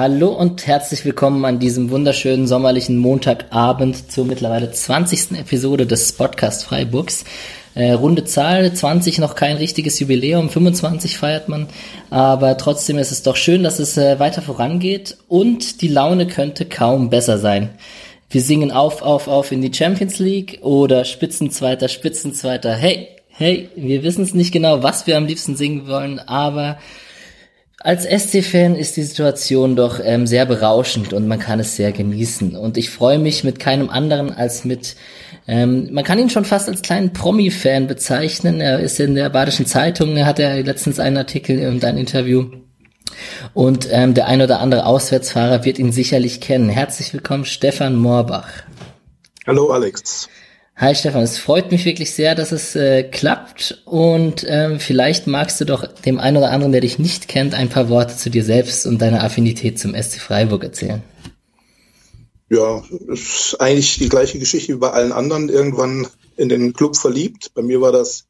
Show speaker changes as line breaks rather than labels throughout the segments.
Hallo und herzlich willkommen an diesem wunderschönen sommerlichen Montagabend zur mittlerweile 20. Episode des Podcast Freiburgs. Äh, runde Zahl, 20 noch kein richtiges Jubiläum, 25 feiert man, aber trotzdem ist es doch schön, dass es äh, weiter vorangeht und die Laune könnte kaum besser sein. Wir singen auf, auf, auf in die Champions League oder Spitzenzweiter, Spitzenzweiter. Hey, hey, wir wissen es nicht genau, was wir am liebsten singen wollen, aber als SC-Fan ist die Situation doch ähm, sehr berauschend und man kann es sehr genießen. Und ich freue mich mit keinem anderen als mit, ähm, man kann ihn schon fast als kleinen Promi-Fan bezeichnen. Er ist in der Badischen Zeitung, hat er letztens einen Artikel und ein Interview. Und ähm, der ein oder andere Auswärtsfahrer wird ihn sicherlich kennen. Herzlich willkommen, Stefan Moorbach.
Hallo Alex.
Hi Stefan, es freut mich wirklich sehr, dass es äh, klappt und ähm, vielleicht magst du doch dem einen oder anderen, der dich nicht kennt, ein paar Worte zu dir selbst und deiner Affinität zum SC Freiburg erzählen.
Ja, es ist eigentlich die gleiche Geschichte wie bei allen anderen. Irgendwann in den Club verliebt. Bei mir war das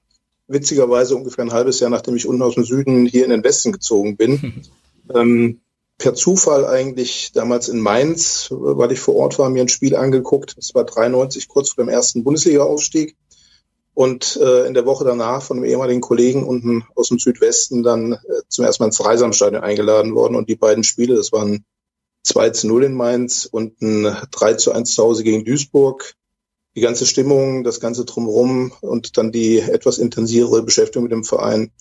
witzigerweise ungefähr ein halbes Jahr, nachdem ich unten aus dem Süden hier in den Westen gezogen bin. ähm, per Zufall eigentlich damals in Mainz, weil ich vor Ort war, mir ein Spiel angeguckt. Es war 93, kurz vor dem ersten Bundesliga-Aufstieg. Und äh, in der Woche danach von einem ehemaligen Kollegen unten aus dem Südwesten dann äh, zum ersten Mal ins Dreisamstadion eingeladen worden. Und die beiden Spiele, das waren 2 zu 0 in Mainz und ein 3 zu 1 zu Hause gegen Duisburg. Die ganze Stimmung, das ganze Drumherum und dann die etwas intensivere Beschäftigung mit dem Verein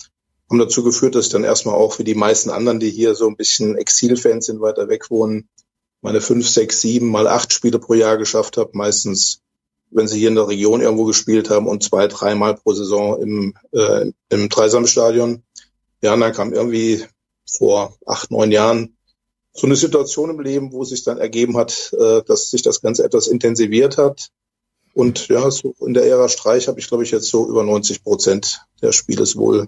haben dazu geführt, dass ich dann erstmal auch wie die meisten anderen, die hier so ein bisschen Exilfans sind, weiter weg wohnen, meine fünf, sechs, sieben mal acht Spiele pro Jahr geschafft habe. Meistens, wenn sie hier in der Region irgendwo gespielt haben und zwei, dreimal pro Saison im, äh, im Dreisamstadion. Ja, und dann kam irgendwie vor acht, neun Jahren so eine Situation im Leben, wo sich dann ergeben hat, äh, dass sich das Ganze etwas intensiviert hat. Und ja, so in der Ära Streich habe ich, glaube ich, jetzt so über 90 Prozent der Spieles wohl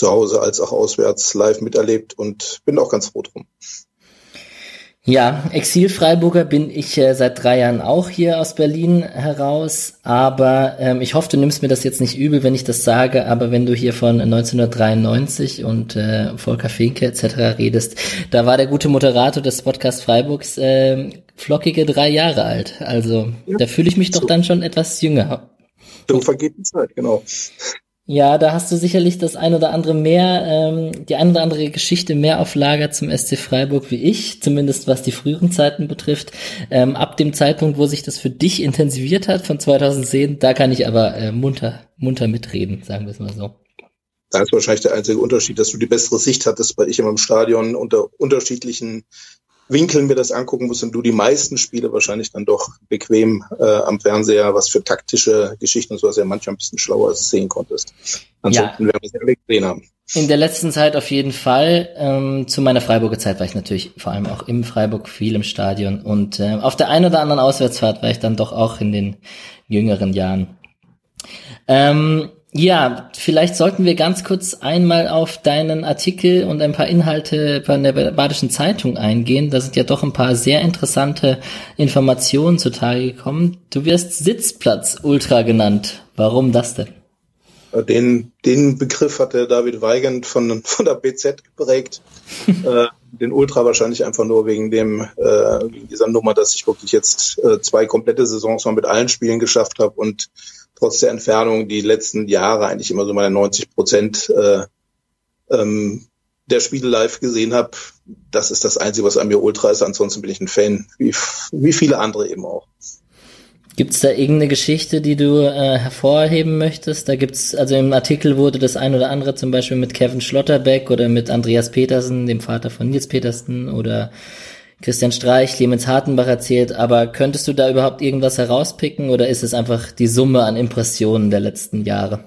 zu Hause als auch auswärts live miterlebt und bin auch ganz froh drum.
Ja, Exil-Freiburger bin ich äh, seit drei Jahren auch hier aus Berlin heraus, aber ähm, ich hoffe, du nimmst mir das jetzt nicht übel, wenn ich das sage, aber wenn du hier von 1993 und äh, Volker Finke etc. redest, da war der gute Moderator des Podcast Freiburgs äh, flockige drei Jahre alt. Also ja, da fühle ich mich doch so. dann schon etwas jünger.
So vergeht die Zeit, genau.
Ja, da hast du sicherlich das ein oder andere mehr, ähm, die ein oder andere Geschichte mehr auf Lager zum SC Freiburg wie ich, zumindest was die früheren Zeiten betrifft. Ähm, ab dem Zeitpunkt, wo sich das für dich intensiviert hat, von 2010, da kann ich aber äh, munter, munter mitreden, sagen wir es mal so.
Da ist wahrscheinlich der einzige Unterschied, dass du die bessere Sicht hattest, weil ich immer im Stadion unter unterschiedlichen Winkeln mir das angucken muss und du die meisten Spiele wahrscheinlich dann doch bequem äh, am Fernseher, was für taktische Geschichten und sowas ja manchmal ein bisschen schlauer sehen konntest.
Ansonsten ja. werden wir sehr gesehen haben. In der letzten Zeit auf jeden Fall. Ähm, zu meiner Freiburger Zeit war ich natürlich vor allem auch im Freiburg viel im Stadion und äh, auf der einen oder anderen Auswärtsfahrt war ich dann doch auch in den jüngeren Jahren. Ähm, ja, vielleicht sollten wir ganz kurz einmal auf deinen Artikel und ein paar Inhalte von der Badischen Zeitung eingehen. Da sind ja doch ein paar sehr interessante Informationen zutage gekommen. Du wirst Sitzplatz Ultra genannt. Warum das denn?
Den, den Begriff hat der David Weigand von, von der BZ geprägt. äh, den Ultra wahrscheinlich einfach nur wegen dem äh, wegen dieser Nummer, dass ich wirklich jetzt äh, zwei komplette Saisons mal mit allen Spielen geschafft habe und trotz der Entfernung die letzten Jahre eigentlich immer so meine 90 Prozent äh, ähm, der Spiele live gesehen habe. Das ist das Einzige, was an mir ultra ist. Ansonsten bin ich ein Fan, wie, wie viele andere eben auch.
Gibt es da irgendeine Geschichte, die du äh, hervorheben möchtest? Da gibt's, also im Artikel wurde das ein oder andere zum Beispiel mit Kevin Schlotterbeck oder mit Andreas Petersen, dem Vater von Nils Petersen oder Christian Streich, Clemens Hartenbach erzählt, aber könntest du da überhaupt irgendwas herauspicken oder ist es einfach die Summe an Impressionen der letzten Jahre?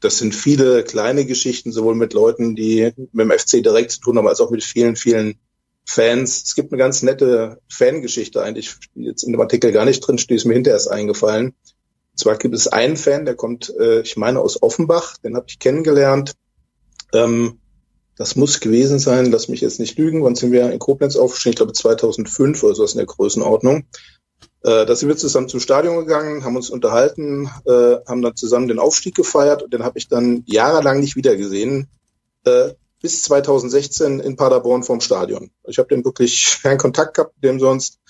Das sind viele kleine Geschichten, sowohl mit Leuten, die mit dem FC direkt zu tun haben, als auch mit vielen, vielen Fans. Es gibt eine ganz nette Fangeschichte eigentlich, die jetzt in dem Artikel gar nicht drin steht, ist mir hinterher erst eingefallen. Und zwar gibt es einen Fan, der kommt, äh, ich meine, aus Offenbach, den habe ich kennengelernt. Ähm, das muss gewesen sein, lass mich jetzt nicht lügen, wann sind wir in Koblenz aufgestiegen? Ich glaube 2005 oder so ist in der Größenordnung. Äh, da sind wir zusammen zum Stadion gegangen, haben uns unterhalten, äh, haben dann zusammen den Aufstieg gefeiert und den habe ich dann jahrelang nicht wiedergesehen. Äh, bis 2016 in Paderborn vorm Stadion. Ich habe den wirklich keinen Kontakt gehabt mit dem sonst,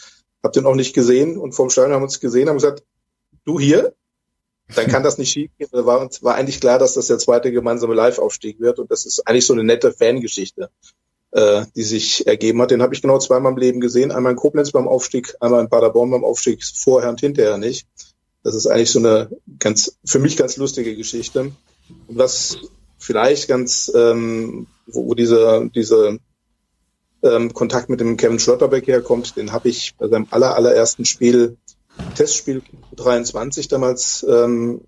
habe den auch nicht gesehen und vorm Stadion haben wir uns gesehen, haben gesagt, du hier, dann kann das nicht schiefgehen. Da war war eigentlich klar, dass das der zweite gemeinsame Live-Aufstieg wird und das ist eigentlich so eine nette Fangeschichte, äh, die sich ergeben hat. Den habe ich genau zweimal im Leben gesehen, einmal in Koblenz beim Aufstieg, einmal in Paderborn beim Aufstieg, vorher und hinterher nicht. Das ist eigentlich so eine ganz, für mich ganz lustige Geschichte. Und was vielleicht ganz, ähm, wo, wo diese, diese ähm, Kontakt mit dem Kevin Schlotterbeck herkommt, den habe ich bei seinem aller, allerersten Spiel, Testspiel 23 damals ähm,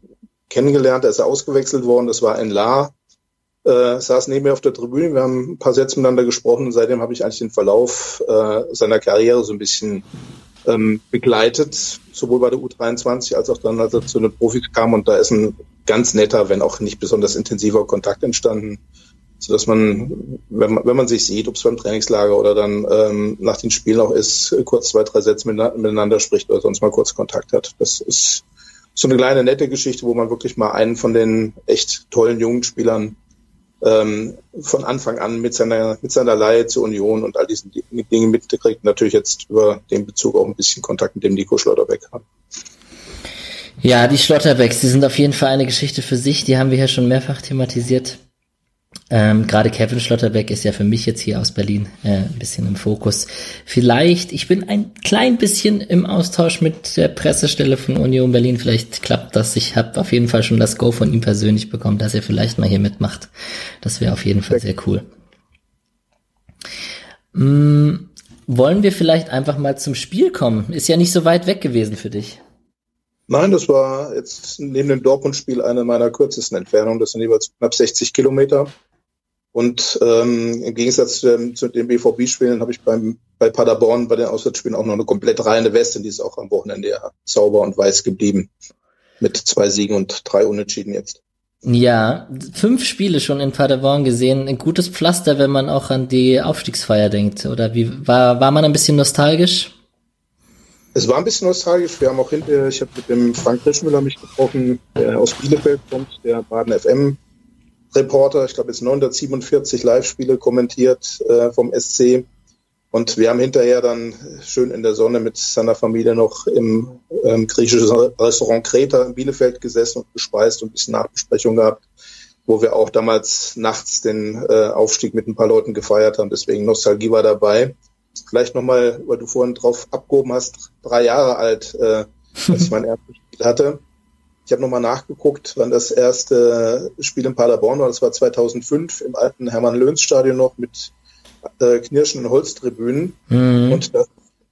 kennengelernt. Da ist er ausgewechselt worden. Das war in La. Äh, saß neben mir auf der Tribüne. Wir haben ein paar Sätze miteinander gesprochen und seitdem habe ich eigentlich den Verlauf äh, seiner Karriere so ein bisschen ähm, begleitet, sowohl bei der U23 als auch dann, als er zu den Profis kam. Und da ist ein ganz netter, wenn auch nicht besonders intensiver Kontakt entstanden, so dass man, wenn man, wenn man sich sieht, ob es beim Trainingslager oder dann ähm, nach den Spielen auch ist, kurz zwei, drei Sätze miteinander spricht oder sonst mal kurz Kontakt hat. Das ist so eine kleine nette Geschichte, wo man wirklich mal einen von den echt tollen jungen Spielern ähm, von Anfang an mit seiner, mit seiner Leihe zur Union und all diesen Dingen mitkriegt. Natürlich jetzt über den Bezug auch ein bisschen Kontakt mit dem Nico Schlotterbeck haben.
Ja, die Schlotterbecks, die sind auf jeden Fall eine Geschichte für sich. Die haben wir hier schon mehrfach thematisiert. Ähm, Gerade Kevin Schlotterbeck ist ja für mich jetzt hier aus Berlin äh, ein bisschen im Fokus. Vielleicht, ich bin ein klein bisschen im Austausch mit der Pressestelle von Union Berlin. Vielleicht klappt das. Ich habe auf jeden Fall schon das Go von ihm persönlich bekommen, dass er vielleicht mal hier mitmacht. Das wäre auf jeden Fall sehr cool. Mm, wollen wir vielleicht einfach mal zum Spiel kommen? Ist ja nicht so weit weg gewesen für dich.
Nein, das war jetzt neben dem Dortmund-Spiel eine meiner kürzesten Entfernungen. Das sind jeweils knapp 60 Kilometer. Und ähm, im Gegensatz zu, dem, zu den BVB-Spielen habe ich beim, bei Paderborn bei den Auswärtsspielen auch noch eine komplett reine Weste, die ist auch am Wochenende ja sauber und weiß geblieben. Mit zwei Siegen und drei Unentschieden jetzt.
Ja, fünf Spiele schon in Paderborn gesehen. Ein gutes Pflaster, wenn man auch an die Aufstiegsfeier denkt. Oder wie war, war man ein bisschen nostalgisch?
Es war ein bisschen nostalgisch. Wir haben auch hinterher, ich habe mit dem Frank Rischmüller mich getroffen, der aus Bielefeld kommt, der Baden FM Reporter, ich glaube jetzt 947 Live-Spiele kommentiert äh, vom SC. Und wir haben hinterher dann schön in der Sonne mit seiner Familie noch im ähm, griechischen Restaurant Kreta in Bielefeld gesessen und gespeist und ein bisschen Nachbesprechung gehabt, wo wir auch damals nachts den äh, Aufstieg mit ein paar Leuten gefeiert haben. Deswegen Nostalgie war dabei. Vielleicht nochmal, weil du vorhin drauf abgehoben hast, drei Jahre alt, äh, als ich mein erstes hatte. Ich habe nochmal nachgeguckt, wann das erste Spiel in Paderborn war. Das war 2005 im alten Hermann-Löhns-Stadion noch mit äh, knirschenden Holztribünen. Mhm. Und da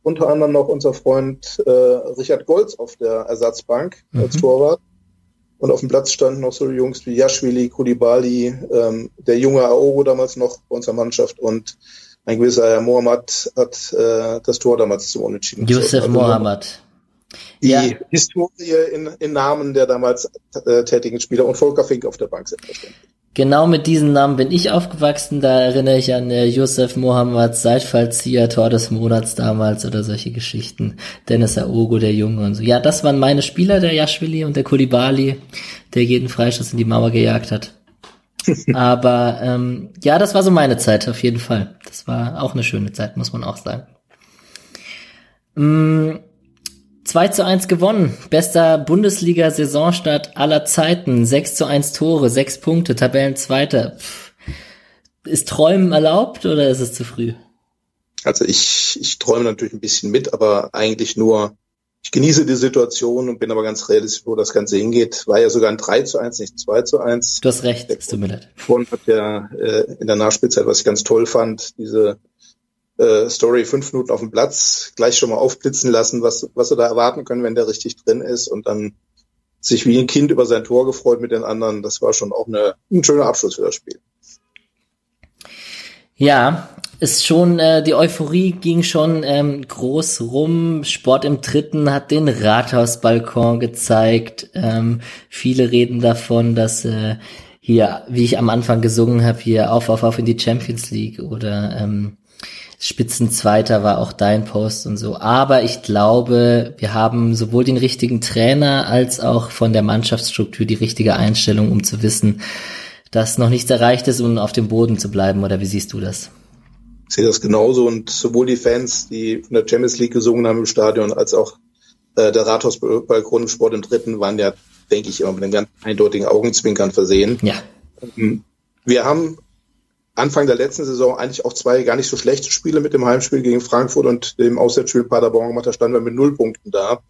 unter anderem noch unser Freund äh, Richard Golz auf der Ersatzbank mhm. als Torwart. Und auf dem Platz standen noch so Jungs wie Yashvili, Kulibali, ähm, der junge Aogo damals noch bei unserer Mannschaft und ein gewisser Herr Mohammad hat äh, das Tor damals zum Unentschieden
Josef also, Mohammad
die ja. Historie in, in Namen der damals äh, tätigen Spieler und Volker Fink auf der Bank selbstverständlich.
Genau mit diesen Namen bin ich aufgewachsen. Da erinnere ich an äh, Josef Mohammed, Seitfallzieher, Tor des Monats damals oder solche Geschichten. Dennis Aogo, der Junge und so. Ja, das waren meine Spieler, der Yashvili und der Kulibali, der jeden Freistoß in die Mauer gejagt hat. Aber ähm, ja, das war so meine Zeit auf jeden Fall. Das war auch eine schöne Zeit, muss man auch sagen. Mm, 2 zu 1 gewonnen. Bester Bundesliga-Saisonstart aller Zeiten. 6 zu 1 Tore, 6 Punkte, Tabellenzweiter. Ist Träumen erlaubt oder ist es zu früh?
Also ich, ich träume natürlich ein bisschen mit, aber eigentlich nur, ich genieße die Situation und bin aber ganz realistisch, wo das Ganze hingeht. War ja sogar ein 3 zu 1, nicht 2 zu 1.
Du hast recht, es tut mir leid.
Vorhin hat ja äh, in der Nachspielzeit, was ich ganz toll fand, diese äh, Story fünf Minuten auf dem Platz gleich schon mal aufblitzen lassen, was, was sie da erwarten können, wenn der richtig drin ist und dann sich wie ein Kind über sein Tor gefreut mit den anderen. Das war schon auch eine, ein schöner Abschluss für das Spiel.
Ja, ist schon, äh, die Euphorie ging schon ähm, groß rum. Sport im Dritten hat den Rathausbalkon gezeigt. Ähm, viele reden davon, dass äh, hier, wie ich am Anfang gesungen habe, hier auf, auf, auf in die Champions League oder ähm, Spitzenzweiter war auch dein Post und so. Aber ich glaube, wir haben sowohl den richtigen Trainer als auch von der Mannschaftsstruktur die richtige Einstellung, um zu wissen, dass noch nichts erreicht ist, um auf dem Boden zu bleiben? Oder wie siehst du das?
Ich sehe das genauso und sowohl die Fans, die von der Champions League gesungen haben im Stadion, als auch äh, der Rathausbalkon im Sport im Dritten waren ja, denke ich, immer mit einem ganz eindeutigen Augenzwinkern versehen.
Ja.
Ähm, wir haben Anfang der letzten Saison eigentlich auch zwei gar nicht so schlechte Spiele mit dem Heimspiel gegen Frankfurt und dem Auswärtsspiel Paderborn gemacht. Da standen wir mit null Punkten da.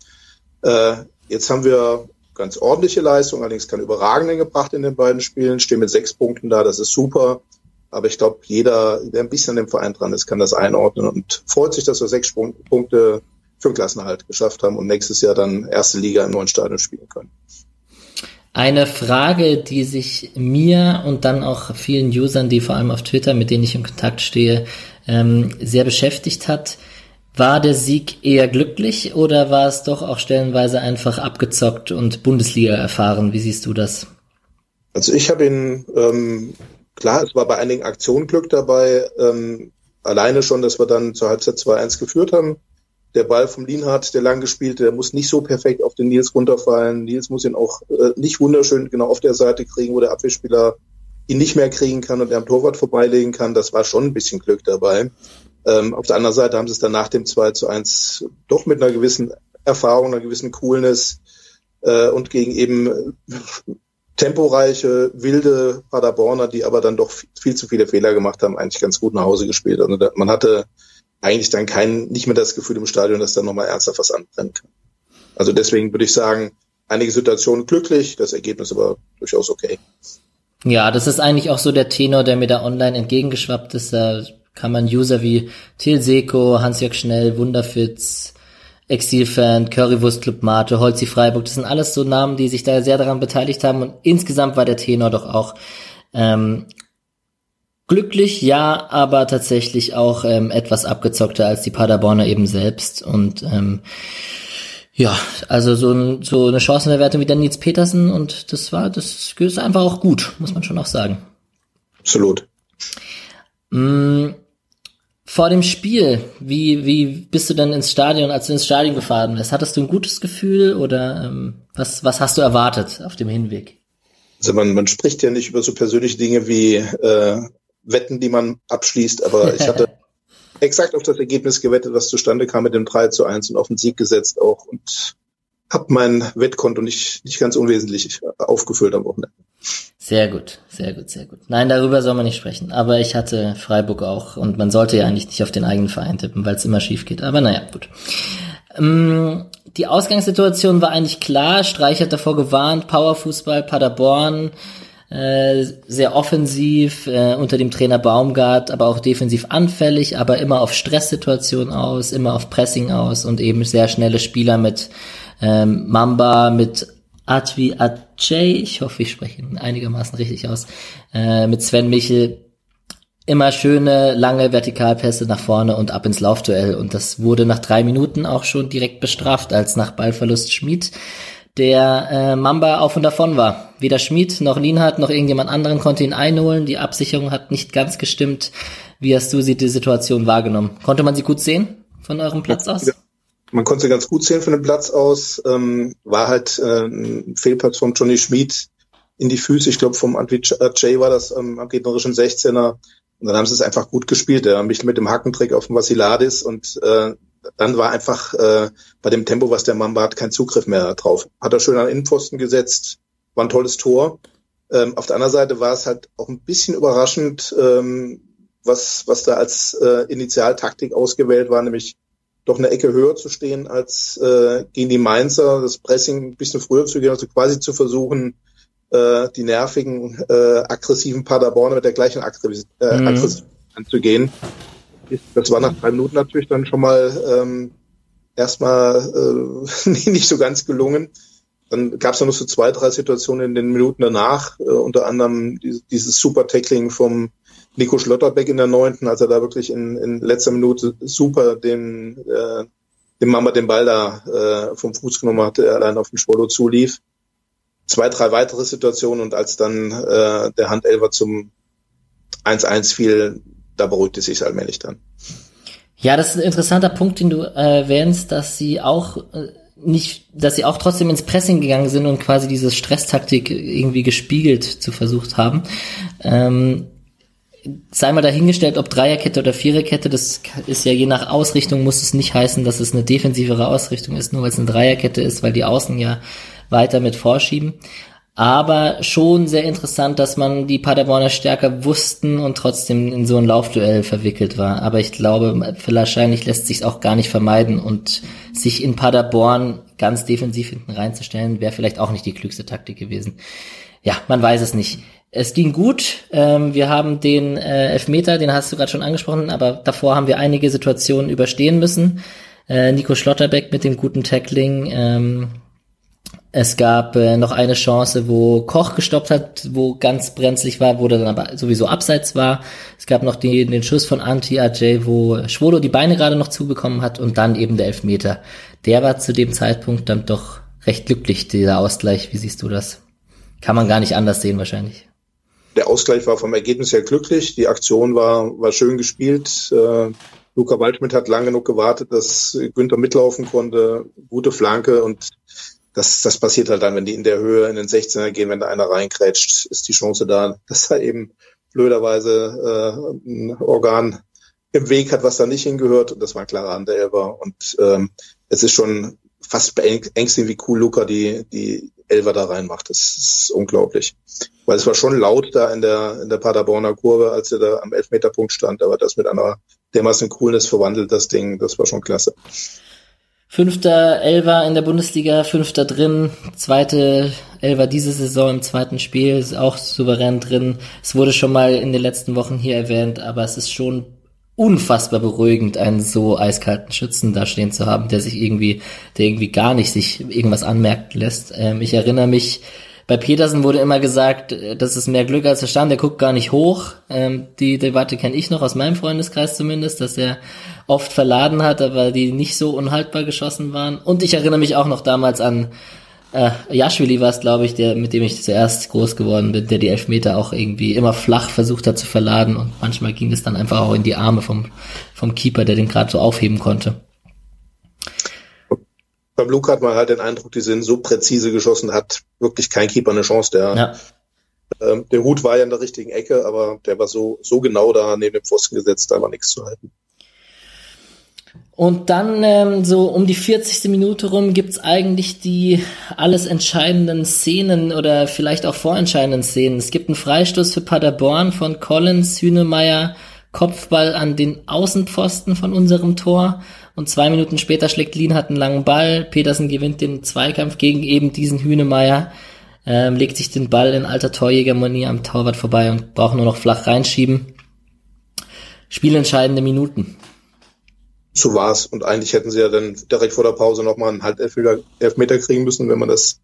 Äh, jetzt haben wir ganz ordentliche Leistung, allerdings keine überragenden gebracht in den beiden Spielen, stehen mit sechs Punkten da, das ist super. Aber ich glaube, jeder, der ein bisschen an dem Verein dran ist, kann das einordnen und freut sich, dass wir sechs Punkte für den Klassenerhalt geschafft haben und nächstes Jahr dann erste Liga im neuen Stadion spielen können.
Eine Frage, die sich mir und dann auch vielen Usern, die vor allem auf Twitter, mit denen ich in Kontakt stehe, ähm, sehr beschäftigt hat. War der Sieg eher glücklich oder war es doch auch stellenweise einfach abgezockt und Bundesliga erfahren? Wie siehst du das?
Also ich habe ihn, ähm, klar, es war bei einigen Aktionen Glück dabei, ähm, alleine schon, dass wir dann zur Halbzeit 2-1 geführt haben der Ball vom Lienhardt, der lang gespielt, der muss nicht so perfekt auf den Nils runterfallen. Nils muss ihn auch äh, nicht wunderschön genau auf der Seite kriegen, wo der Abwehrspieler ihn nicht mehr kriegen kann und er am Torwart vorbeilegen kann. Das war schon ein bisschen Glück dabei. Ähm, auf der anderen Seite haben sie es dann nach dem 2 zu 1 doch mit einer gewissen Erfahrung, einer gewissen Coolness äh, und gegen eben temporeiche, wilde Paderborner, die aber dann doch viel zu viele Fehler gemacht haben, eigentlich ganz gut nach Hause gespielt. Also man hatte eigentlich dann kein, nicht mehr das Gefühl im Stadion, dass da nochmal ernsthaft was anbrennen kann. Also deswegen würde ich sagen, einige Situationen glücklich, das Ergebnis aber durchaus okay.
Ja, das ist eigentlich auch so der Tenor, der mir da online entgegengeschwappt ist. Da kann man User wie Til Seko, Hans-Jörg Schnell, Wunderfitz, Exilfan, Currywurst Club Mate, Holzi Freiburg, das sind alles so Namen, die sich da sehr daran beteiligt haben und insgesamt war der Tenor doch auch ähm, Glücklich, ja, aber tatsächlich auch ähm, etwas abgezockter als die Paderborner eben selbst. Und ähm, ja, also so, ein, so eine Chancenverwertung wie der Nils Petersen und das war, das ist einfach auch gut, muss man schon auch sagen.
Absolut.
Mm, vor dem Spiel, wie, wie bist du denn ins Stadion, als du ins Stadion gefahren bist? Hattest du ein gutes Gefühl oder ähm, was, was hast du erwartet auf dem Hinweg?
Also man, man spricht ja nicht über so persönliche Dinge wie äh, Wetten, die man abschließt, aber ich hatte exakt auf das Ergebnis gewettet, was zustande kam mit dem 3 zu 1 und auf den Sieg gesetzt auch und habe mein Wettkonto nicht, nicht ganz unwesentlich aufgefüllt am Wochenende.
Sehr gut, sehr gut, sehr gut. Nein, darüber soll man nicht sprechen. Aber ich hatte Freiburg auch und man sollte ja eigentlich nicht auf den eigenen Verein tippen, weil es immer schief geht. Aber naja, gut. Ähm, die Ausgangssituation war eigentlich klar. Streich hat davor gewarnt. Powerfußball, Paderborn äh, sehr offensiv äh, unter dem Trainer Baumgart, aber auch defensiv anfällig, aber immer auf Stresssituationen aus, immer auf Pressing aus und eben sehr schnelle Spieler mit ähm, Mamba, mit Atwi Acey, ich hoffe, ich spreche ihn einigermaßen richtig aus, äh, mit Sven Michel, immer schöne, lange Vertikalpässe nach vorne und ab ins Laufduell. Und das wurde nach drei Minuten auch schon direkt bestraft, als nach Ballverlust Schmid der äh, Mamba auf und davon war. Weder Schmid noch Lienhardt noch irgendjemand anderen konnte ihn einholen. Die Absicherung hat nicht ganz gestimmt. Wie hast du sie die Situation wahrgenommen? Konnte man sie gut sehen von eurem Platz aus?
Man konnte sie ganz gut sehen von dem Platz aus. Ähm, war halt äh, ein Fehlplatz von Johnny Schmid in die Füße. Ich glaube, vom Antwi Jay war das ähm, am gegnerischen 16er. Und dann haben sie es einfach gut gespielt. Er mich mit dem Hackentrick auf dem Vasiladis und äh, dann war einfach äh, bei dem Tempo, was der Mamba hat, kein Zugriff mehr drauf. Hat er schön an Innenpfosten gesetzt, war ein tolles Tor. Ähm, auf der anderen Seite war es halt auch ein bisschen überraschend, ähm, was, was da als äh, Initialtaktik ausgewählt war, nämlich doch eine Ecke höher zu stehen als äh, gegen die Mainzer, das Pressing ein bisschen früher zu gehen, also quasi zu versuchen, äh, die nervigen, äh, aggressiven Paderborner mit der gleichen Aggression äh, mhm. anzugehen das war nach drei Minuten natürlich dann schon mal ähm, erstmal äh, nicht so ganz gelungen. Dann gab es noch so zwei, drei Situationen in den Minuten danach, äh, unter anderem dieses, super Tackling vom Nico Schlotterbeck in der neunten, als er da wirklich in, in letzter Minute super den, äh, dem Mama den Ball da äh, vom Fuß genommen hatte, der allein auf den Schwollo zulief. Zwei, drei weitere Situationen und als dann äh, der Handelfer zum 1-1 fiel, da beruhigt es sich allmählich dann.
Ja, das ist ein interessanter Punkt, den du äh, erwähnst, dass sie auch äh, nicht, dass sie auch trotzdem ins Pressing gegangen sind und quasi diese Stresstaktik irgendwie gespiegelt zu versucht haben. Ähm, sei mal dahingestellt, ob Dreierkette oder Viererkette, das ist ja je nach Ausrichtung, muss es nicht heißen, dass es eine defensivere Ausrichtung ist, nur weil es eine Dreierkette ist, weil die Außen ja weiter mit vorschieben. Aber schon sehr interessant, dass man die Paderborner stärker wussten und trotzdem in so ein Laufduell verwickelt war. Aber ich glaube, wahrscheinlich lässt sich auch gar nicht vermeiden und sich in Paderborn ganz defensiv hinten reinzustellen, wäre vielleicht auch nicht die klügste Taktik gewesen. Ja, man weiß es nicht. Es ging gut. Ähm, wir haben den äh, Elfmeter, den hast du gerade schon angesprochen, aber davor haben wir einige Situationen überstehen müssen. Äh, Nico Schlotterbeck mit dem guten Tackling. Es gab äh, noch eine Chance, wo Koch gestoppt hat, wo ganz brenzlig war, wo der dann aber sowieso abseits war. Es gab noch die, den Schuss von Anti-Ajay, wo Schwolo die Beine gerade noch zubekommen hat und dann eben der Elfmeter. Der war zu dem Zeitpunkt dann doch recht glücklich, dieser Ausgleich. Wie siehst du das? Kann man gar nicht anders sehen wahrscheinlich.
Der Ausgleich war vom Ergebnis her glücklich. Die Aktion war, war schön gespielt. Äh, Luca Waldschmidt hat lang genug gewartet, dass Günther mitlaufen konnte. Gute Flanke und das, das passiert halt dann, wenn die in der Höhe in den 16er gehen, wenn da einer reinkrätscht, ist die Chance da, dass er eben blöderweise äh, ein Organ im Weg hat, was da nicht hingehört. Und das war ein klarer Handelber. Und ähm, es ist schon fast beängstigend, wie cool Luca die, die Elfer da reinmacht. Das ist unglaublich. Weil es war schon laut da in der, in der Paderborner Kurve, als er da am Elfmeterpunkt stand, aber das mit einer dermaßen Coolness verwandelt, das Ding, das war schon klasse.
Fünfter Elver in der Bundesliga, fünfter drin, zweite Elver diese Saison im zweiten Spiel, ist auch souverän drin. Es wurde schon mal in den letzten Wochen hier erwähnt, aber es ist schon unfassbar beruhigend, einen so eiskalten Schützen da stehen zu haben, der sich irgendwie, der irgendwie gar nicht sich irgendwas anmerken lässt. Ähm, ich erinnere mich, bei Petersen wurde immer gesagt, äh, das ist mehr Glück als Verstand, der guckt gar nicht hoch. Ähm, die Debatte kenne ich noch aus meinem Freundeskreis zumindest, dass er oft verladen hat, aber die nicht so unhaltbar geschossen waren. Und ich erinnere mich auch noch damals an äh, Jaschwili war es, glaube ich, der, mit dem ich zuerst groß geworden bin, der die Elfmeter auch irgendwie immer flach versucht hat zu verladen und manchmal ging es dann einfach auch in die Arme vom, vom Keeper, der den gerade so aufheben konnte.
Beim Luke hat man halt den Eindruck, die sind so präzise geschossen, hat wirklich kein Keeper eine Chance. Der, ja. ähm, der Hut war ja in der richtigen Ecke, aber der war so, so genau da neben dem Pfosten gesetzt, da war nichts zu halten.
Und dann ähm, so um die 40. Minute rum gibt's eigentlich die alles entscheidenden Szenen oder vielleicht auch vorentscheidenden Szenen. Es gibt einen Freistoß für Paderborn von Collins, Hünemeyer, Kopfball an den Außenpfosten von unserem Tor. Und zwei Minuten später schlägt Lienhardt einen langen Ball. Petersen gewinnt den Zweikampf gegen eben diesen Hünemeyer, ähm, legt sich den Ball in alter Torjägermanie am Torwart vorbei und braucht nur noch flach reinschieben. Spielentscheidende Minuten
so war's. Und eigentlich hätten sie ja dann direkt vor der Pause nochmal einen Halbelfmeter Elfmeter kriegen müssen, wenn man das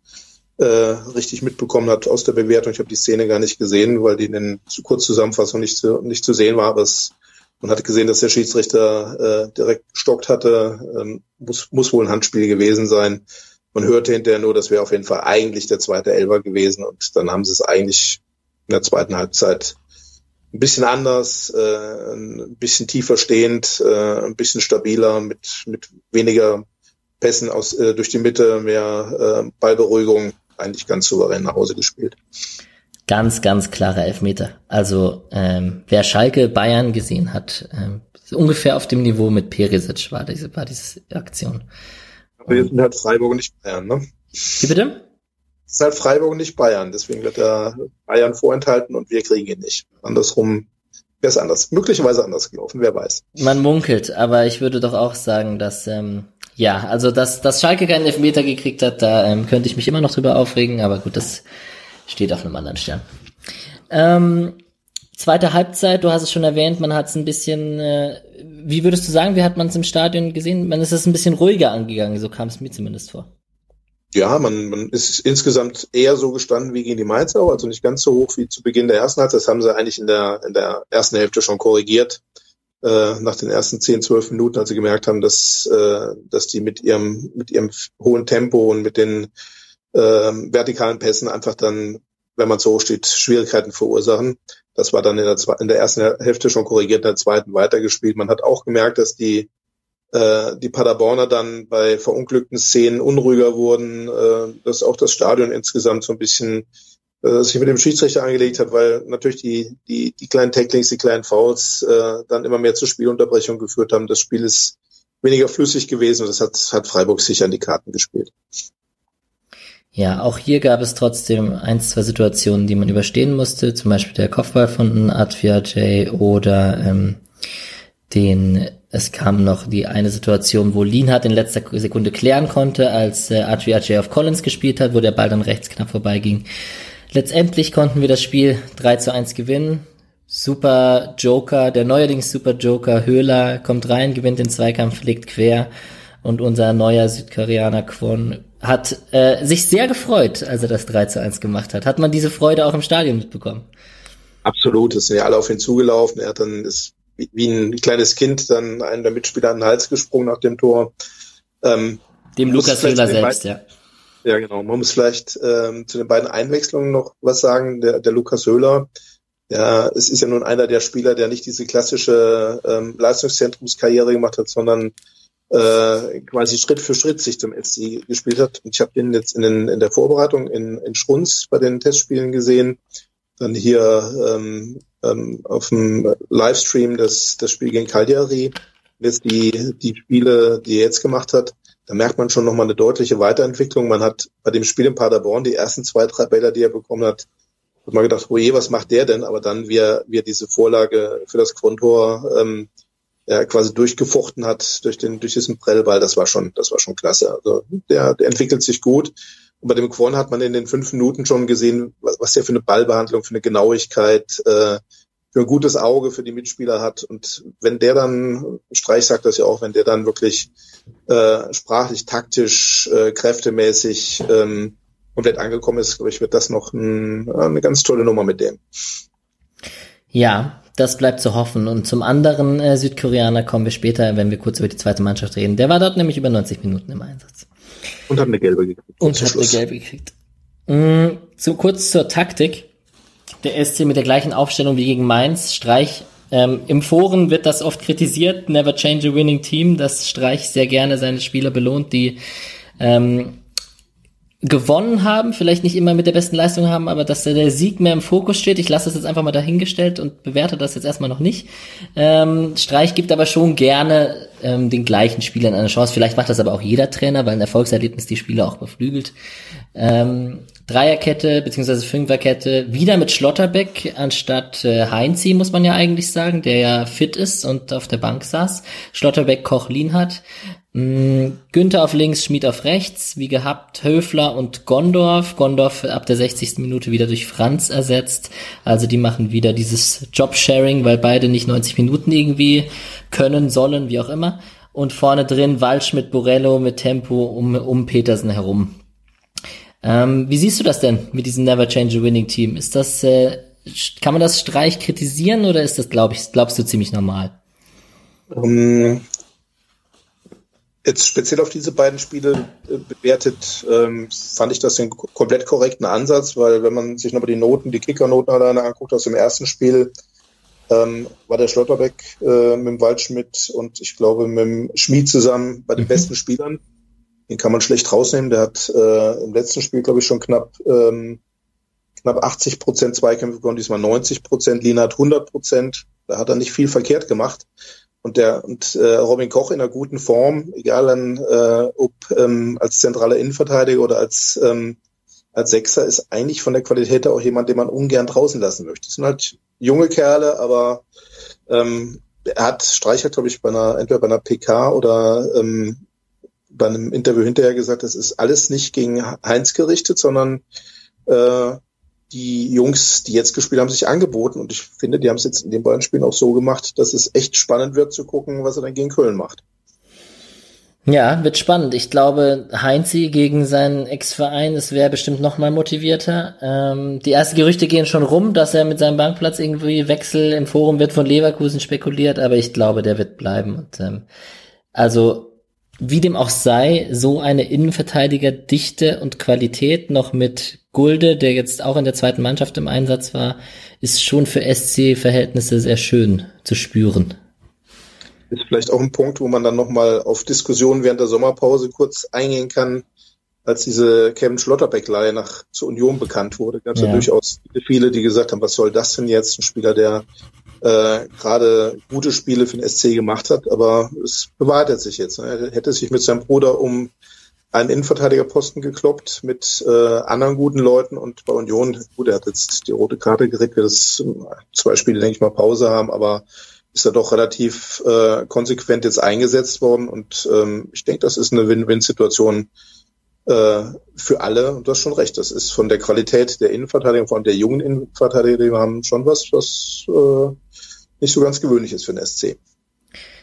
äh, richtig mitbekommen hat aus der Bewertung. Ich habe die Szene gar nicht gesehen, weil die in den zu Kurzzusammenfassung nicht zu, nicht zu sehen war. Aber es, man hatte gesehen, dass der Schiedsrichter äh, direkt gestockt hatte. Ähm, muss, muss wohl ein Handspiel gewesen sein. Man hörte hinterher nur, das wäre auf jeden Fall eigentlich der zweite Elfer gewesen. Und dann haben sie es eigentlich in der zweiten Halbzeit ein bisschen anders, äh, ein bisschen tiefer stehend, äh, ein bisschen stabiler, mit, mit weniger Pässen aus, äh, durch die Mitte, mehr äh, Ballberuhigung, eigentlich ganz souverän nach Hause gespielt.
Ganz, ganz klare Elfmeter. Also ähm, wer Schalke Bayern gesehen hat, ähm, ungefähr auf dem Niveau mit Perisic war diese, war diese Aktion.
Aber jetzt sind halt Freiburg nicht Bayern, ne?
Wie bitte?
Es ist halt Freiburg nicht Bayern. Deswegen wird er Bayern vorenthalten und wir kriegen ihn nicht. Andersrum wäre es anders. Möglicherweise anders gelaufen, wer weiß.
Man munkelt, aber ich würde doch auch sagen, dass, ähm, ja, also dass, dass Schalke keinen Elfmeter gekriegt hat, da ähm, könnte ich mich immer noch drüber aufregen, aber gut, das steht auf einem anderen Stern. Ähm, zweite Halbzeit, du hast es schon erwähnt, man hat es ein bisschen, äh, wie würdest du sagen, wie hat man es im Stadion gesehen? Man ist es ein bisschen ruhiger angegangen, so kam es mir zumindest vor
ja, man, man ist insgesamt eher so gestanden wie gegen die Mainzer, also nicht ganz so hoch wie zu Beginn der ersten Halbzeit. Das haben sie eigentlich in der, in der ersten Hälfte schon korrigiert. Äh, nach den ersten 10, 12 Minuten, als sie gemerkt haben, dass, äh, dass die mit ihrem, mit ihrem hohen Tempo und mit den äh, vertikalen Pässen einfach dann, wenn man so steht, Schwierigkeiten verursachen. Das war dann in der, in der ersten Hälfte schon korrigiert, in der zweiten weitergespielt. Man hat auch gemerkt, dass die äh, die Paderborner dann bei verunglückten Szenen unruhiger wurden, äh, dass auch das Stadion insgesamt so ein bisschen äh, sich mit dem Schiedsrichter angelegt hat, weil natürlich die, die, die kleinen Tacklings, die kleinen Fouls äh, dann immer mehr zur Spielunterbrechung geführt haben. Das Spiel ist weniger flüssig gewesen und das hat, hat Freiburg sicher an die Karten gespielt.
Ja, auch hier gab es trotzdem ein, zwei Situationen, die man überstehen musste, zum Beispiel der Kopfball von Advia J oder ähm, den es kam noch die eine Situation, wo Lienhardt in letzter Sekunde klären konnte, als äh, Advia J auf Collins gespielt hat, wo der Ball dann rechts knapp vorbeiging. Letztendlich konnten wir das Spiel 3 zu 1 gewinnen. Super Joker, der neuerdings Super Joker Höhler kommt rein, gewinnt den Zweikampf, legt quer und unser neuer Südkoreaner Kwon hat äh, sich sehr gefreut, als er das 3 zu 1 gemacht hat. Hat man diese Freude auch im Stadion mitbekommen?
Absolut, es sind ja alle auf ihn zugelaufen. Er hat dann ist wie ein kleines Kind dann einen der Mitspieler an den Hals gesprungen nach dem Tor.
Ähm, dem Lukas Höhler selbst, ja.
Ja, genau. Man muss vielleicht ähm, zu den beiden Einwechslungen noch was sagen. Der, der Lukas Höhler, ja, es ist ja nun einer der Spieler, der nicht diese klassische ähm, Leistungszentrumskarriere gemacht hat, sondern äh, quasi Schritt für Schritt sich zum SC gespielt hat. Ich habe den jetzt in, den, in der Vorbereitung in, in Schrunz bei den Testspielen gesehen. Dann hier ähm, ähm, auf dem Livestream das, das Spiel gegen Cagliari. Jetzt die, die Spiele, die er jetzt gemacht hat, da merkt man schon nochmal eine deutliche Weiterentwicklung. Man hat bei dem Spiel in Paderborn die ersten zwei, drei Bälle, die er bekommen hat, hat man gedacht, oh je, was macht der denn? Aber dann, wie er, wie er diese Vorlage für das Kontor ähm, ja, quasi durchgefochten hat durch den durch diesen Prellball, das war schon, das war schon klasse. Also der, der entwickelt sich gut. Und bei dem Quon hat man in den fünf Minuten schon gesehen, was, was der für eine Ballbehandlung, für eine Genauigkeit, äh, für ein gutes Auge für die Mitspieler hat. Und wenn der dann, Streich sagt das ja auch, wenn der dann wirklich äh, sprachlich, taktisch, äh, kräftemäßig ähm, komplett angekommen ist, glaube ich, wird das noch ein, eine ganz tolle Nummer mit dem.
Ja, das bleibt zu hoffen. Und zum anderen äh, Südkoreaner kommen wir später, wenn wir kurz über die zweite Mannschaft reden. Der war dort nämlich über 90 Minuten im Einsatz.
Und hat eine gelbe gekriegt.
Und hat eine gelbe gekriegt. Mm, so kurz zur Taktik der SC mit der gleichen Aufstellung wie gegen Mainz. Streich ähm, Im Foren wird das oft kritisiert, never change a winning team, dass Streich sehr gerne seine Spieler belohnt, die ähm, gewonnen haben, vielleicht nicht immer mit der besten Leistung haben, aber dass der Sieg mehr im Fokus steht. Ich lasse das jetzt einfach mal dahingestellt und bewerte das jetzt erstmal noch nicht. Ähm, Streich gibt aber schon gerne ähm, den gleichen Spielern eine Chance. Vielleicht macht das aber auch jeder Trainer, weil ein Erfolgserlebnis die Spieler auch beflügelt. Ähm, Dreierkette beziehungsweise Fünferkette wieder mit Schlotterbeck anstatt äh, Heinzi, muss man ja eigentlich sagen, der ja fit ist und auf der Bank saß. Schlotterbeck Koch hat. Mm, Günther auf links, Schmid auf rechts, wie gehabt, Höfler und Gondorf. Gondorf ab der 60. Minute wieder durch Franz ersetzt. Also die machen wieder dieses Jobsharing, weil beide nicht 90 Minuten irgendwie können, sollen, wie auch immer. Und vorne drin Walsch mit Borello mit Tempo um, um Petersen herum. Ähm, wie siehst du das denn mit diesem Never Change a Winning Team? Ist das, äh, kann man das Streich kritisieren oder ist das, glaube ich, glaubst du ziemlich normal?
Um, ähm, jetzt speziell auf diese beiden Spiele äh, bewertet, ähm, fand ich das den komplett korrekten Ansatz, weil wenn man sich nochmal die Noten, die Kickernoten alleine anguckt aus dem ersten Spiel, ähm, war der Schlotterbeck äh, mit dem Waldschmidt und ich glaube mit dem Schmied zusammen bei den mhm. besten Spielern. Den kann man schlecht rausnehmen. Der hat äh, im letzten Spiel, glaube ich, schon knapp ähm, knapp 80 Prozent Zweikämpfe bekommen, diesmal 90 Prozent. Lina hat 100 Prozent. Da hat er nicht viel verkehrt gemacht. Und der und äh, Robin Koch in einer guten Form, egal an, äh, ob ähm, als zentraler Innenverteidiger oder als ähm, als Sechser, ist eigentlich von der Qualität her auch jemand, den man ungern draußen lassen möchte. Das sind halt junge Kerle, aber ähm, er hat Streicher, glaube ich, bei einer entweder bei einer PK oder ähm, bei einem Interview hinterher gesagt, das ist alles nicht gegen Heinz gerichtet, sondern äh, die Jungs, die jetzt gespielt haben, sich angeboten. Und ich finde, die haben es jetzt in den beiden Spielen auch so gemacht, dass es echt spannend wird zu gucken, was er dann gegen Köln macht.
Ja, wird spannend. Ich glaube, Heinzi gegen seinen Ex-Verein, es wäre bestimmt noch mal motivierter. Ähm, die ersten Gerüchte gehen schon rum, dass er mit seinem Bankplatz irgendwie Wechsel im Forum wird von Leverkusen spekuliert, aber ich glaube, der wird bleiben. Und, ähm, also wie dem auch sei, so eine Innenverteidigerdichte und Qualität noch mit Gulde, der jetzt auch in der zweiten Mannschaft im Einsatz war, ist schon für SC-Verhältnisse sehr schön zu spüren.
ist vielleicht auch ein Punkt, wo man dann nochmal auf Diskussionen während der Sommerpause kurz eingehen kann. Als diese Kevin Schlotterbeck-Leihe nach zur Union bekannt wurde, gab es ja. ja. durchaus viele, die gesagt haben, was soll das denn jetzt? Ein Spieler, der äh, gerade gute Spiele für den SC gemacht hat, aber es bewahrheitet sich jetzt. Ne? Er hätte sich mit seinem Bruder um einen Innenverteidigerposten gekloppt mit äh, anderen guten Leuten und bei Union, gut, er hat jetzt die rote Karte gekriegt, wir das zwei Spiele, denke ich mal, Pause haben, aber ist er doch relativ äh, konsequent jetzt eingesetzt worden und ähm, ich denke, das ist eine Win-Win-Situation äh, für alle und du hast schon recht, das ist von der Qualität der Innenverteidigung, vor allem der jungen Innenverteidiger, die haben schon was, was äh, nicht so ganz gewöhnlich ist für den SC.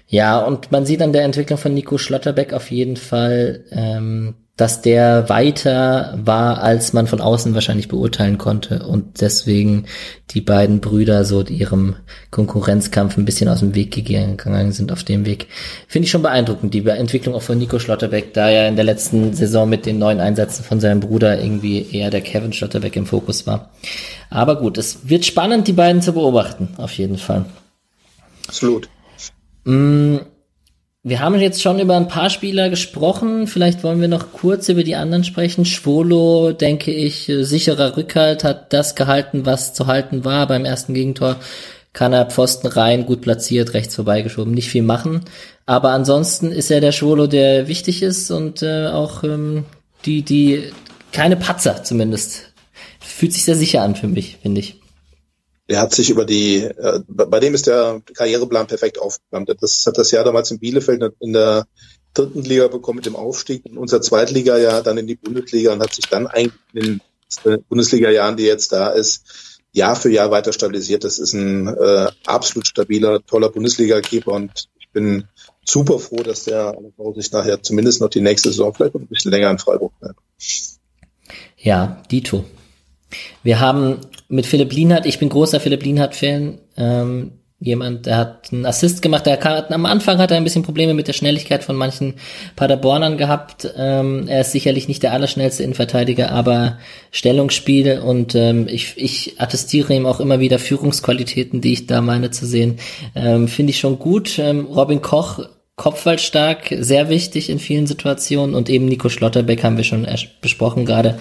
Ja, und man sieht an der Entwicklung von Nico Schlotterbeck auf jeden Fall, ähm, dass der weiter war, als man von außen wahrscheinlich beurteilen konnte und deswegen die beiden Brüder so ihrem Konkurrenzkampf ein bisschen aus dem Weg gegangen sind auf dem Weg. Finde ich schon beeindruckend, die Entwicklung auch von Nico Schlotterbeck, da ja in der letzten Saison mit den neuen Einsätzen von seinem Bruder irgendwie eher der Kevin Schlotterbeck im Fokus war. Aber gut, es wird spannend, die beiden zu beobachten, auf jeden Fall.
Absolut.
Mm, wir haben jetzt schon über ein paar Spieler gesprochen. Vielleicht wollen wir noch kurz über die anderen sprechen. Schwolo, denke ich, sicherer Rückhalt, hat das gehalten, was zu halten war. Beim ersten Gegentor kann er Pfosten rein, gut platziert, rechts vorbeigeschoben, nicht viel machen. Aber ansonsten ist er der Schwolo, der wichtig ist und äh, auch ähm, die, die, keine Patzer zumindest. Fühlt sich sehr sicher an für mich, finde ich
der hat sich über die, äh, bei dem ist der Karriereplan perfekt aufgegangen. Das hat das Jahr damals in Bielefeld in der dritten Liga bekommen mit dem Aufstieg in unser Zweitliga-Jahr, dann in die Bundesliga und hat sich dann eigentlich in den Bundesliga-Jahren, die jetzt da ist, Jahr für Jahr weiter stabilisiert. Das ist ein äh, absolut stabiler, toller Bundesliga-Keeper und ich bin super froh, dass der sich nachher zumindest noch die nächste Saison vielleicht ein bisschen länger in Freiburg bleibt.
Ja, Dito. Wir haben mit Philipp Lienhardt, ich bin großer Philipp Lienhardt-Fan, ähm, jemand, der hat einen Assist gemacht, der kann, am Anfang hat er ein bisschen Probleme mit der Schnelligkeit von manchen Paderbornern gehabt. Ähm, er ist sicherlich nicht der allerschnellste Innenverteidiger, aber Stellungsspiel und ähm, ich, ich attestiere ihm auch immer wieder Führungsqualitäten, die ich da meine zu sehen. Ähm, Finde ich schon gut. Ähm, Robin Koch Kopfballstark, sehr wichtig in vielen Situationen und eben Nico Schlotterbeck haben wir schon besprochen gerade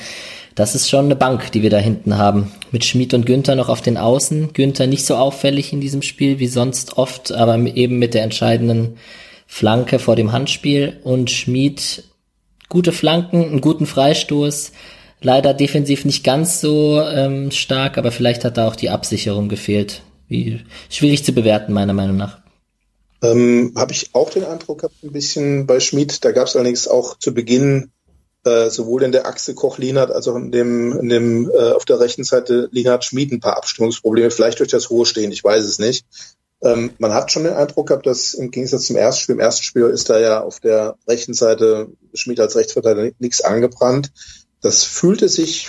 das ist schon eine Bank, die wir da hinten haben. Mit Schmid und Günther noch auf den Außen. Günther nicht so auffällig in diesem Spiel wie sonst oft, aber eben mit der entscheidenden Flanke vor dem Handspiel. Und Schmid gute Flanken, einen guten Freistoß. Leider defensiv nicht ganz so ähm, stark, aber vielleicht hat da auch die Absicherung gefehlt. Wie, schwierig zu bewerten, meiner Meinung nach.
Ähm, Habe ich auch den Eindruck gehabt, ein bisschen bei Schmid. Da gab es allerdings auch zu Beginn äh, sowohl in der Achse Koch-Lienert als auch in dem, in dem äh, auf der rechten Seite Lienert-Schmied ein paar Abstimmungsprobleme, vielleicht durch das hohe Stehen, ich weiß es nicht. Ähm, man hat schon den Eindruck gehabt, dass im Gegensatz zum ersten Spiel, im ersten Spiel ist da ja auf der rechten Seite Schmied als Rechtsverteidiger nichts angebrannt. Das fühlte sich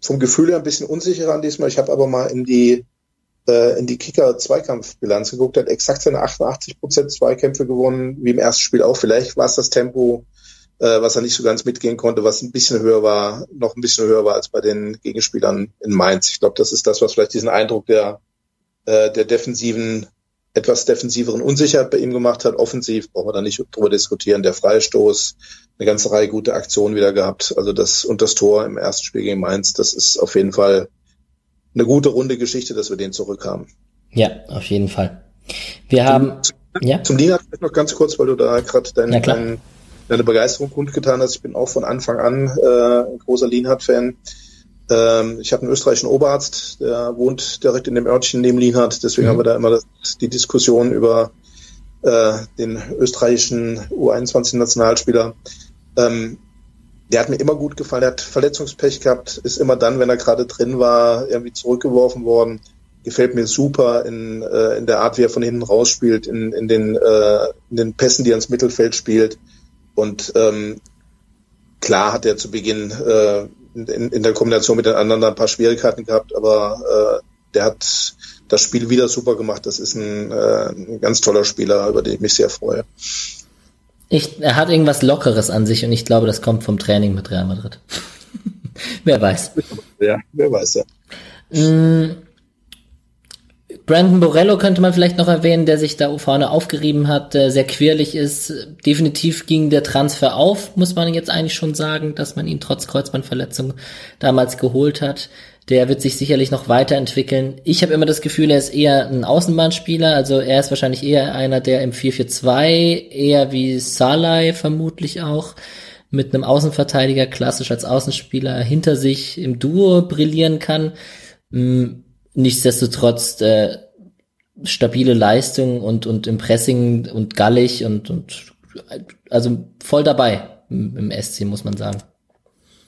vom Gefühl her ein bisschen unsicherer an diesmal. Ich habe aber mal in die äh, in die Kicker-Zweikampfbilanz geguckt, hat exakt seine 88 Prozent Zweikämpfe gewonnen, wie im ersten Spiel auch. Vielleicht war es das Tempo äh, was er nicht so ganz mitgehen konnte, was ein bisschen höher war, noch ein bisschen höher war als bei den Gegenspielern in Mainz. Ich glaube, das ist das, was vielleicht diesen Eindruck der, äh, der defensiven, etwas defensiveren Unsicherheit bei ihm gemacht hat. Offensiv brauchen wir da nicht drüber diskutieren. Der Freistoß, eine ganze Reihe gute Aktionen wieder gehabt. Also das und das Tor im ersten Spiel gegen Mainz, das ist auf jeden Fall eine gute runde Geschichte, dass wir den zurückhaben.
Ja, auf jeden Fall. Wir haben
zum, ja? zum Lina noch ganz kurz, weil du da gerade deinen, deinen deine Begeisterung kundgetan hast. Ich bin auch von Anfang an äh, ein großer Lienhardt-Fan. Ähm, ich habe einen österreichischen Oberarzt, der wohnt direkt in dem Örtchen neben Lienhardt. Deswegen mhm. haben wir da immer das, die Diskussion über äh, den österreichischen U21-Nationalspieler. Ähm, der hat mir immer gut gefallen. Der hat Verletzungspech gehabt, ist immer dann, wenn er gerade drin war, irgendwie zurückgeworfen worden. Gefällt mir super in, äh, in der Art, wie er von hinten rausspielt, in, in, den, äh, in den Pässen, die er ins Mittelfeld spielt. Und ähm, klar hat er zu Beginn äh, in, in der Kombination mit den anderen ein paar Schwierigkeiten gehabt, aber äh, der hat das Spiel wieder super gemacht. Das ist ein, äh, ein ganz toller Spieler, über den ich mich sehr freue.
Ich, er hat irgendwas Lockeres an sich und ich glaube, das kommt vom Training mit Real Madrid. wer weiß.
Ja, wer weiß ja.
Mm, Brandon Borello könnte man vielleicht noch erwähnen, der sich da vorne aufgerieben hat, sehr quirlig ist. Definitiv ging der Transfer auf, muss man jetzt eigentlich schon sagen, dass man ihn trotz Kreuzbandverletzung damals geholt hat. Der wird sich sicherlich noch weiterentwickeln. Ich habe immer das Gefühl, er ist eher ein Außenbahnspieler, also er ist wahrscheinlich eher einer, der im 4-4-2 eher wie Salai vermutlich auch mit einem Außenverteidiger klassisch als Außenspieler hinter sich im Duo brillieren kann. Hm, nichtsdestotrotz äh, stabile Leistung und, und im Pressing und gallig und, und also voll dabei im, im SC, muss man sagen.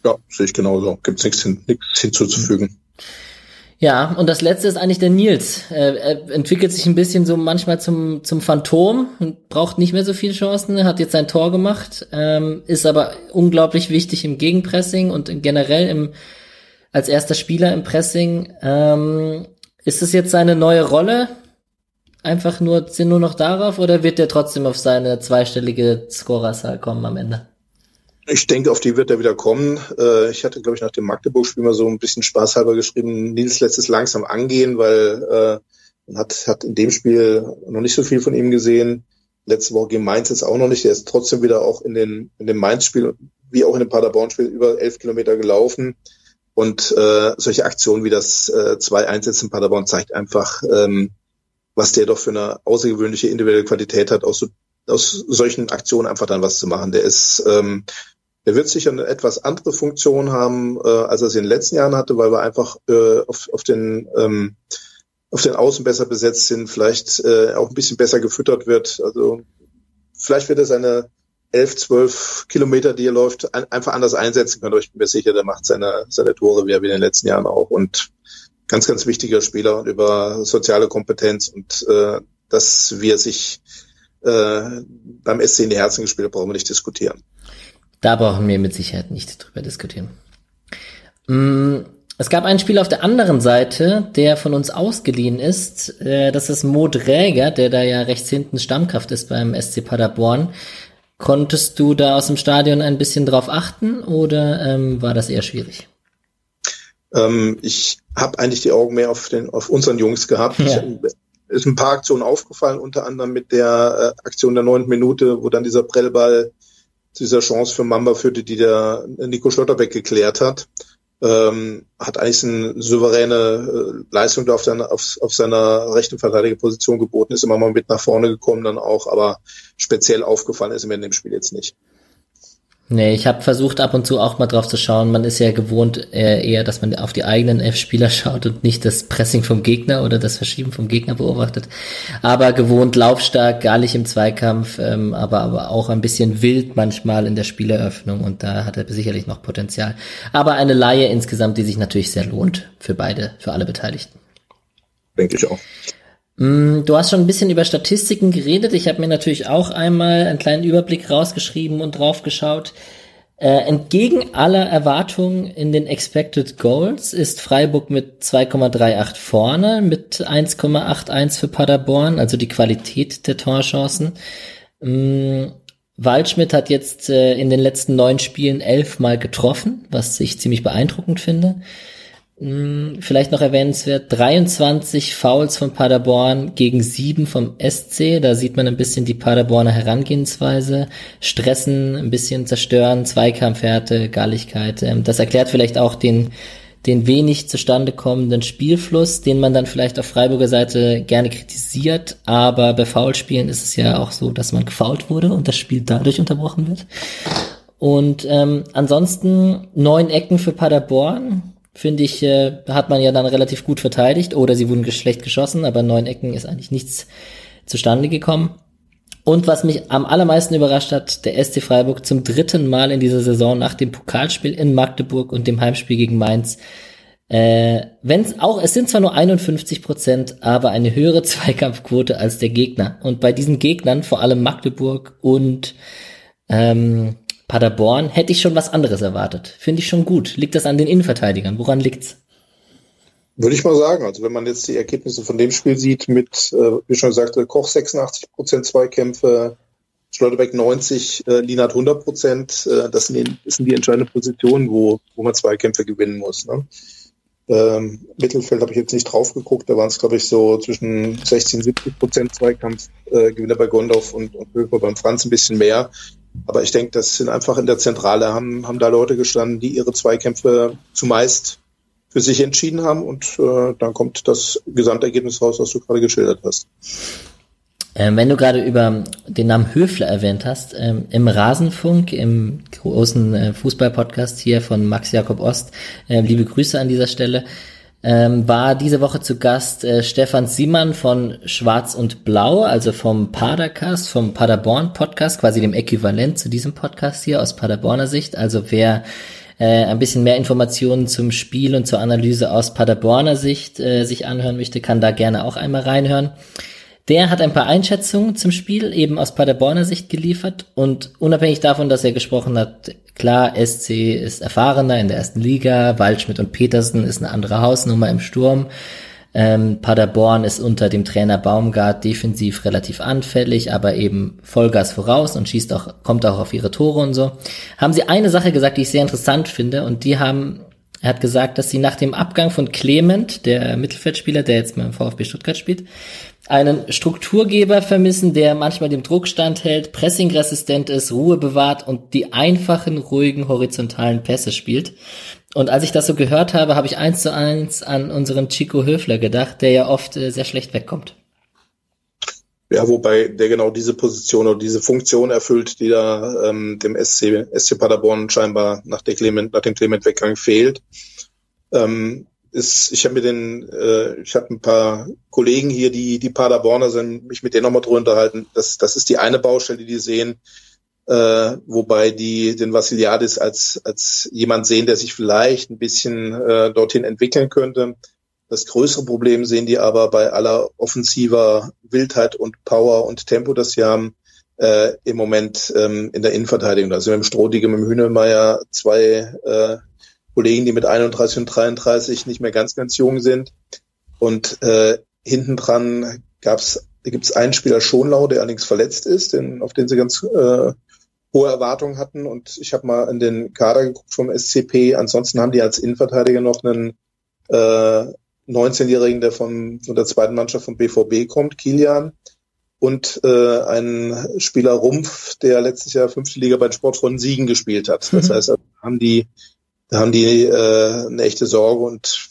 Ja, sehe ich genauso. Gibt es nichts, hin, nichts hinzuzufügen.
Ja, und das letzte ist eigentlich der Nils. Er entwickelt sich ein bisschen so manchmal zum, zum Phantom und braucht nicht mehr so viele Chancen. Er hat jetzt sein Tor gemacht, ähm, ist aber unglaublich wichtig im Gegenpressing und generell im, als erster Spieler im Pressing. Ähm, ist es jetzt seine neue Rolle? Einfach nur, sind nur noch darauf oder wird er trotzdem auf seine zweistellige Scorerzahl kommen am Ende?
Ich denke, auf die wird er wieder kommen. Äh, ich hatte, glaube ich, nach dem Magdeburg-Spiel mal so ein bisschen spaßhalber geschrieben, Nils lässt es langsam angehen, weil äh, man hat, hat in dem Spiel noch nicht so viel von ihm gesehen. Letzte Woche gegen Mainz jetzt auch noch nicht. Der ist trotzdem wieder auch in, den, in dem Mainz-Spiel, wie auch in dem Paderborn-Spiel, über elf Kilometer gelaufen. Und äh, solche Aktionen wie das äh, zwei Einsätze in Paderborn zeigt einfach, ähm, was der doch für eine außergewöhnliche individuelle Qualität hat, aus, so, aus solchen Aktionen einfach dann was zu machen. Der ist ähm, der wird sicher eine etwas andere Funktion haben, äh, als er es in den letzten Jahren hatte, weil wir einfach äh, auf, auf den ähm, auf den Außen besser besetzt sind, vielleicht äh, auch ein bisschen besser gefüttert wird. Also vielleicht wird er seine elf, zwölf Kilometer, die er läuft, ein, einfach anders einsetzen können. Aber ich bin mir sicher, der macht seine, seine Tore wie er in den letzten Jahren auch. Und ganz, ganz wichtiger Spieler über soziale Kompetenz und äh, dass wir sich äh, beim SC in die Herzen gespielt haben, brauchen wir nicht diskutieren.
Da brauchen wir mit Sicherheit nicht drüber diskutieren. Mm, es gab einen Spieler auf der anderen Seite, der von uns ausgeliehen ist. Äh, das ist Mo Dräger, der da ja rechts hinten Stammkraft ist beim SC Paderborn. Konntest du da aus dem Stadion ein bisschen drauf achten oder ähm, war das eher schwierig?
Ähm, ich habe eigentlich die Augen mehr auf, den, auf unseren Jungs gehabt. Ja. ist ein paar Aktionen aufgefallen, unter anderem mit der äh, Aktion der neunten Minute, wo dann dieser Prellball zu dieser Chance für Mamba führte, die der Nico Schlotterbeck geklärt hat. Ähm, hat eigentlich eine souveräne äh, Leistung da auf, seiner, auf, auf seiner rechten Verteidigerposition geboten, ist immer mal mit nach vorne gekommen dann auch, aber speziell aufgefallen ist mir in dem Spiel jetzt nicht.
Nee, ich habe versucht ab und zu auch mal drauf zu schauen. Man ist ja gewohnt äh, eher, dass man auf die eigenen F-Spieler schaut und nicht das Pressing vom Gegner oder das Verschieben vom Gegner beobachtet. Aber gewohnt laufstark, gar nicht im Zweikampf, ähm, aber, aber auch ein bisschen wild manchmal in der Spieleröffnung und da hat er sicherlich noch Potenzial. Aber eine Laie insgesamt, die sich natürlich sehr lohnt für beide, für alle Beteiligten.
Denke ich auch.
Mm, du hast schon ein bisschen über Statistiken geredet. Ich habe mir natürlich auch einmal einen kleinen Überblick rausgeschrieben und draufgeschaut. Äh, entgegen aller Erwartungen in den Expected Goals ist Freiburg mit 2,38 vorne, mit 1,81 für Paderborn, also die Qualität der Torchancen. Ähm, Waldschmidt hat jetzt äh, in den letzten neun Spielen elfmal getroffen, was ich ziemlich beeindruckend finde. Hm, vielleicht noch erwähnenswert, 23 Fouls von Paderborn gegen 7 vom SC. Da sieht man ein bisschen die Paderborner Herangehensweise. Stressen, ein bisschen zerstören, Zweikampfhärte, Galligkeit. Ähm, das erklärt vielleicht auch den, den wenig zustande kommenden Spielfluss, den man dann vielleicht auf Freiburger Seite gerne kritisiert. Aber bei Foulspielen ist es ja auch so, dass man gefault wurde und das Spiel dadurch unterbrochen wird. Und ähm, ansonsten neun Ecken für Paderborn finde ich, äh, hat man ja dann relativ gut verteidigt oder sie wurden schlecht geschossen, aber neun Ecken ist eigentlich nichts zustande gekommen. Und was mich am allermeisten überrascht hat, der SC Freiburg zum dritten Mal in dieser Saison nach dem Pokalspiel in Magdeburg und dem Heimspiel gegen Mainz. Äh, wenn's auch, es sind zwar nur 51 Prozent, aber eine höhere Zweikampfquote als der Gegner. Und bei diesen Gegnern, vor allem Magdeburg und ähm, Paderborn hätte ich schon was anderes erwartet. Finde ich schon gut. Liegt das an den Innenverteidigern? Woran liegt's?
Würde ich mal sagen. Also wenn man jetzt die Ergebnisse von dem Spiel sieht mit, äh, wie schon sagte, Koch 86 Prozent Zweikämpfe, Schlotterbeck 90, äh, Lienert 100 Prozent. Äh, das, sind die, die entscheidenden Positionen, wo, wo man Zweikämpfe gewinnen muss. Ne? Ähm, Mittelfeld habe ich jetzt nicht drauf geguckt, da waren es, glaube ich, so zwischen 16 70 Prozent Zweikampf äh, bei Gondorf und, und Höfer beim Franz ein bisschen mehr. Aber ich denke, das sind einfach in der Zentrale, haben, haben da Leute gestanden, die ihre Zweikämpfe zumeist für sich entschieden haben und äh, dann kommt das Gesamtergebnis raus, was du gerade geschildert hast.
Ähm, wenn du gerade über den Namen Höfler erwähnt hast, ähm, im Rasenfunk, im großen äh, Fußballpodcast hier von Max Jakob Ost, äh, liebe Grüße an dieser Stelle, ähm, war diese Woche zu Gast äh, Stefan Siemann von Schwarz und Blau, also vom Padercast, vom Paderborn Podcast, quasi dem Äquivalent zu diesem Podcast hier aus Paderborner Sicht. Also wer äh, ein bisschen mehr Informationen zum Spiel und zur Analyse aus Paderborner Sicht äh, sich anhören möchte, kann da gerne auch einmal reinhören. Der hat ein paar Einschätzungen zum Spiel eben aus Paderborner Sicht geliefert und unabhängig davon, dass er gesprochen hat, klar, SC ist erfahrener in der ersten Liga, Waldschmidt und Petersen ist eine andere Hausnummer im Sturm. Ähm, Paderborn ist unter dem Trainer Baumgart defensiv relativ anfällig, aber eben Vollgas voraus und schießt auch, kommt auch auf ihre Tore und so. Haben sie eine Sache gesagt, die ich sehr interessant finde und die haben er hat gesagt, dass sie nach dem Abgang von Clement, der Mittelfeldspieler, der jetzt beim VfB Stuttgart spielt, einen Strukturgeber vermissen, der manchmal dem Druck standhält, pressingresistent ist, Ruhe bewahrt und die einfachen, ruhigen, horizontalen Pässe spielt. Und als ich das so gehört habe, habe ich eins zu eins an unseren Chico Höfler gedacht, der ja oft äh, sehr schlecht wegkommt.
Ja, wobei der genau diese Position oder diese Funktion erfüllt, die da ähm, dem SC, SC Paderborn scheinbar nach, der Clement, nach dem Clement-Weggang fehlt. Ähm, ist, ich habe mir den, äh, ich habe ein paar Kollegen hier, die die Paderborner sind, mich mit denen nochmal drüber unterhalten. Das, das ist die eine Baustelle, die die sehen, äh, wobei die den Vassiliadis als als jemand sehen, der sich vielleicht ein bisschen äh, dorthin entwickeln könnte. Das größere Problem sehen die aber bei aller offensiver Wildheit und Power und Tempo, das sie haben, äh, im Moment ähm, in der Innenverteidigung. Also mit dem Strohdige, mit dem Hühnemeier zwei äh, Kollegen, die mit 31 und 33 nicht mehr ganz, ganz jung sind. Und äh, hinten dran gab's, gibt es einen Spieler Schonlau, der allerdings verletzt ist, den, auf den sie ganz äh, hohe Erwartungen hatten. Und ich habe mal in den Kader geguckt vom SCP. Ansonsten haben die als Innenverteidiger noch einen äh, 19-Jährigen, der vom, von der zweiten Mannschaft vom BVB kommt, Kilian. Und äh, ein Spieler Rumpf, der letztes Jahr fünfte Liga bei den Sportfreunden Siegen gespielt hat. Das mhm. heißt, haben die, da haben die äh, eine echte Sorge und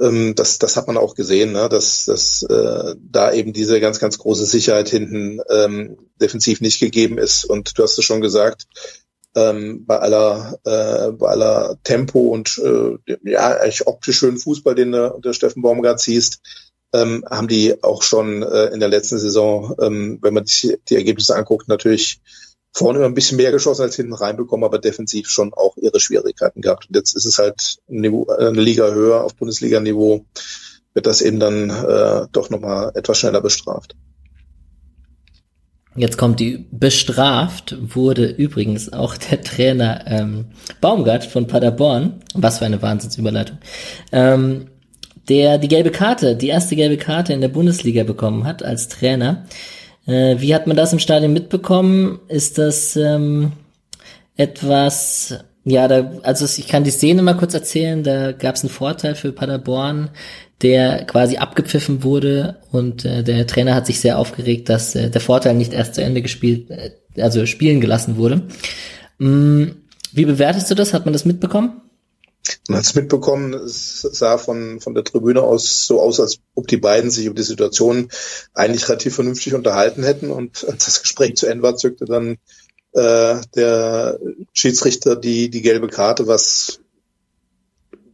ähm, das, das hat man auch gesehen, ne? dass, dass äh, da eben diese ganz, ganz große Sicherheit hinten ähm, defensiv nicht gegeben ist. Und du hast es schon gesagt, ähm, bei aller äh, bei aller Tempo und äh, ja eigentlich optisch schönen Fußball, den du unter Steffen Baumgart siehst, ähm, haben die auch schon äh, in der letzten Saison, ähm, wenn man sich die Ergebnisse anguckt, natürlich vorne immer ein bisschen mehr geschossen als hinten reinbekommen, aber defensiv schon auch ihre Schwierigkeiten gehabt. Und jetzt ist es halt Niveau, eine Liga höher auf Bundesliga-Niveau, wird das eben dann äh, doch nochmal etwas schneller bestraft.
Jetzt kommt die bestraft wurde übrigens auch der Trainer ähm, Baumgart von Paderborn. Was für eine Wahnsinnsüberleitung. Ähm, der die gelbe Karte, die erste gelbe Karte in der Bundesliga bekommen hat als Trainer. Äh, wie hat man das im Stadion mitbekommen? Ist das ähm, etwas, ja, da, also ich kann die Szene mal kurz erzählen, da gab es einen Vorteil für Paderborn der quasi abgepfiffen wurde und äh, der Trainer hat sich sehr aufgeregt, dass äh, der Vorteil nicht erst zu Ende gespielt, äh, also spielen gelassen wurde. Mm, wie bewertest du das? Hat man das mitbekommen?
Man hat es mitbekommen, es sah von, von der Tribüne aus so aus, als ob die beiden sich über die Situation eigentlich relativ vernünftig unterhalten hätten. Und als das Gespräch zu Ende war, zückte dann äh, der Schiedsrichter die, die gelbe Karte, was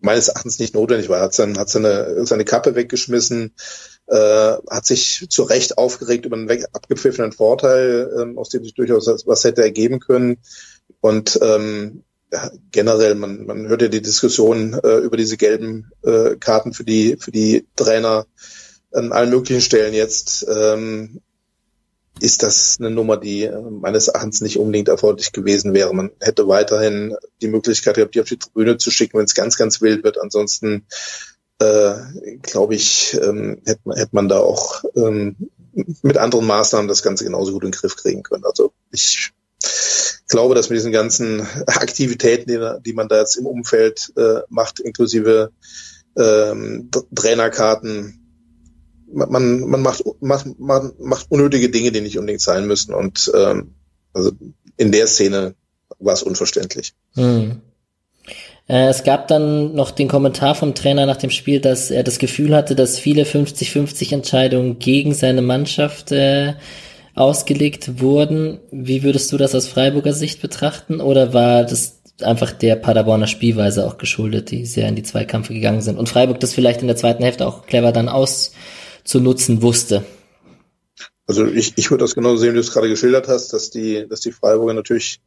meines Erachtens nicht notwendig war. Hat, sein, hat seine, seine Kappe weggeschmissen, äh, hat sich zu Recht aufgeregt über einen weg, abgepfiffenen Vorteil, ähm, aus dem sich durchaus was hätte ergeben können. Und ähm, ja, generell, man, man hört ja die Diskussion äh, über diese gelben äh, Karten für die, für die Trainer an allen möglichen Stellen jetzt. Ähm, ist das eine Nummer, die äh, meines Erachtens nicht unbedingt erforderlich gewesen wäre. Man hätte weiterhin die Möglichkeit gehabt, die auf die Tribüne zu schicken, wenn es ganz, ganz wild wird. Ansonsten äh, glaube ich, ähm, hätte, man, hätte man da auch ähm, mit anderen Maßnahmen das Ganze genauso gut in den Griff kriegen können. Also ich glaube, dass mit diesen ganzen Aktivitäten, die, die man da jetzt im Umfeld äh, macht, inklusive ähm, Trainerkarten, man, man macht, macht, man macht unnötige Dinge, die nicht unbedingt sein müssen. Und ähm, also in der Szene war es unverständlich. Hm.
Äh, es gab dann noch den Kommentar vom Trainer nach dem Spiel, dass er das Gefühl hatte, dass viele 50-50 Entscheidungen gegen seine Mannschaft äh, ausgelegt wurden. Wie würdest du das aus Freiburger Sicht betrachten? Oder war das einfach der Paderborner Spielweise auch geschuldet, die sehr in die Zweikampfe gegangen sind? Und Freiburg das vielleicht in der zweiten Hälfte auch clever dann auszunutzen wusste?
Also ich, ich würde das genauso sehen, wie du es gerade geschildert hast, dass die, dass die Freiburger natürlich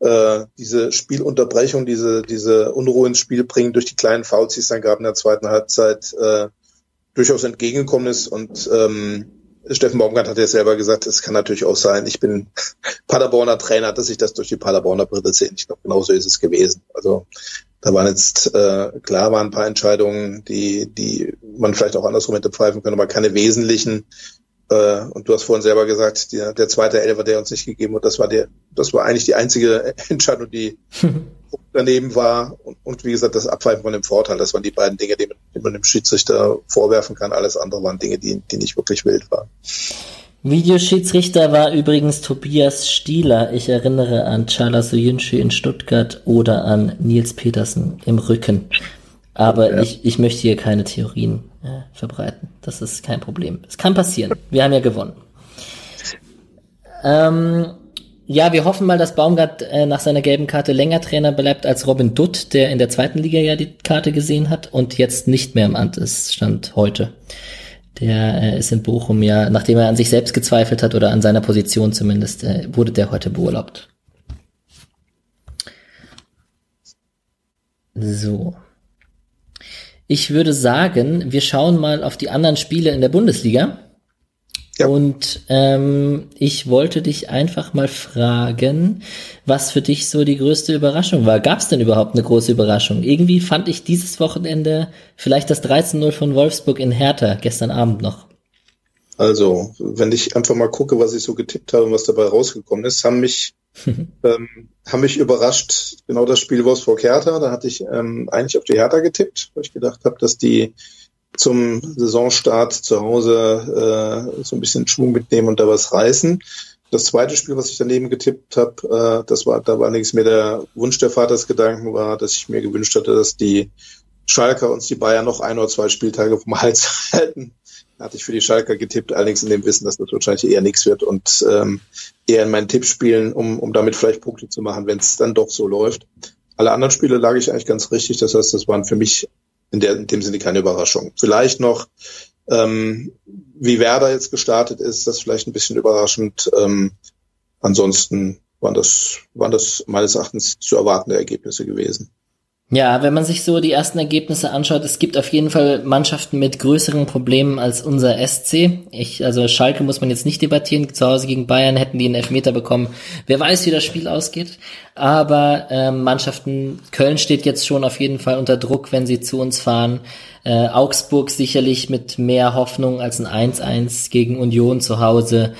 äh, diese Spielunterbrechung, diese, diese Unruhe ins Spiel bringen durch die kleinen Fouls, die es dann gab in der zweiten Halbzeit, äh, durchaus entgegengekommen ist. Und ähm, Steffen Baumgart hat ja selber gesagt, es kann natürlich auch sein, ich bin Paderborner Trainer, dass ich das durch die Paderborner Brille sehe. Ich glaube, genauso ist es gewesen. Also da waren jetzt, äh, klar waren ein paar Entscheidungen, die, die man vielleicht auch andersrum hätte pfeifen können, aber keine wesentlichen. Äh, und du hast vorhin selber gesagt, der, der zweite Elfer, der uns nicht gegeben wird, das war der, das war eigentlich die einzige Entscheidung, die daneben war. Und, und, wie gesagt, das Abpfeifen von dem Vorteil, das waren die beiden Dinge, die man, die man dem Schiedsrichter vorwerfen kann. Alles andere waren Dinge, die, die nicht wirklich wild waren.
Videoschiedsrichter war übrigens Tobias Stieler. Ich erinnere an Charles Soyuncu in Stuttgart oder an Nils Petersen im Rücken. Aber ja. ich, ich möchte hier keine Theorien äh, verbreiten. Das ist kein Problem. Es kann passieren. Wir haben ja gewonnen. Ähm, ja, wir hoffen mal, dass Baumgart äh, nach seiner gelben Karte länger Trainer bleibt als Robin Dutt, der in der zweiten Liga ja die Karte gesehen hat und jetzt nicht mehr im Amt ist, stand heute. Der äh, ist in Bochum ja, nachdem er an sich selbst gezweifelt hat oder an seiner Position zumindest, äh, wurde der heute beurlaubt. So. Ich würde sagen, wir schauen mal auf die anderen Spiele in der Bundesliga. Ja. Und ähm, ich wollte dich einfach mal fragen, was für dich so die größte Überraschung war. Gab es denn überhaupt eine große Überraschung? Irgendwie fand ich dieses Wochenende vielleicht das 13-0 von Wolfsburg in Hertha gestern Abend noch.
Also, wenn ich einfach mal gucke, was ich so getippt habe und was dabei rausgekommen ist, haben mich ähm, haben mich überrascht, genau das Spiel Wolfsburg-Hertha. Da hatte ich ähm, eigentlich auf die Hertha getippt, weil ich gedacht habe, dass die zum Saisonstart zu Hause äh, so ein bisschen Schwung mitnehmen und da was reißen. Das zweite Spiel, was ich daneben getippt habe, äh, das war, da war allerdings mir der Wunsch der Vatersgedanken war, dass ich mir gewünscht hatte, dass die Schalker uns die Bayern noch ein oder zwei Spieltage vom Hals halten hatte ich für die Schalker getippt, allerdings in dem Wissen, dass das wahrscheinlich eher nichts wird und ähm, eher in meinen Tipps spielen, um, um damit vielleicht Punkte zu machen, wenn es dann doch so läuft. Alle anderen Spiele lag ich eigentlich ganz richtig. Das heißt, das waren für mich in, der, in dem Sinne keine Überraschung. Vielleicht noch, ähm, wie Werder jetzt gestartet ist, das vielleicht ein bisschen überraschend. Ähm, ansonsten waren das, waren das meines Erachtens zu erwartende Ergebnisse gewesen.
Ja, wenn man sich so die ersten Ergebnisse anschaut, es gibt auf jeden Fall Mannschaften mit größeren Problemen als unser SC. Ich, also Schalke muss man jetzt nicht debattieren. Zu Hause gegen Bayern hätten die einen Elfmeter bekommen. Wer weiß, wie das Spiel ausgeht. Aber ähm, Mannschaften, Köln steht jetzt schon auf jeden Fall unter Druck, wenn sie zu uns fahren. Äh, Augsburg sicherlich mit mehr Hoffnung als ein 1-1 gegen Union zu Hause.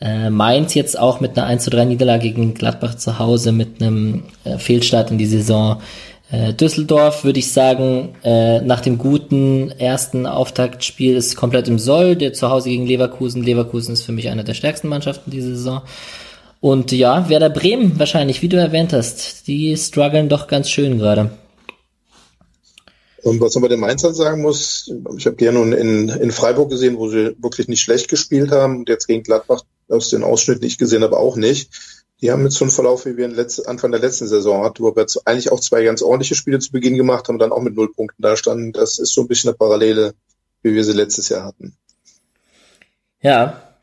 Äh, Mainz jetzt auch mit einer 1 3 Niederlage gegen Gladbach zu Hause mit einem äh, Fehlstart in die Saison. Äh, Düsseldorf würde ich sagen, äh, nach dem guten ersten Auftaktspiel ist komplett im Soll. Der zu Hause gegen Leverkusen. Leverkusen ist für mich eine der stärksten Mannschaften diese Saison. Und ja, Werder Bremen wahrscheinlich, wie du erwähnt hast, die strugglen doch ganz schön gerade.
Und was man bei den Mainzern sagen muss, ich habe die ja nun in, in Freiburg gesehen, wo sie wirklich nicht schlecht gespielt haben und jetzt gegen Gladbach aus den Ausschnitten nicht gesehen, aber auch nicht. Die haben jetzt so einen Verlauf, wie wir in letzt, Anfang der letzten Saison hatten, wo wir eigentlich auch zwei ganz ordentliche Spiele zu Beginn gemacht haben und dann auch mit null Punkten da standen. Das ist so ein bisschen eine Parallele, wie wir sie letztes Jahr hatten.
Ja.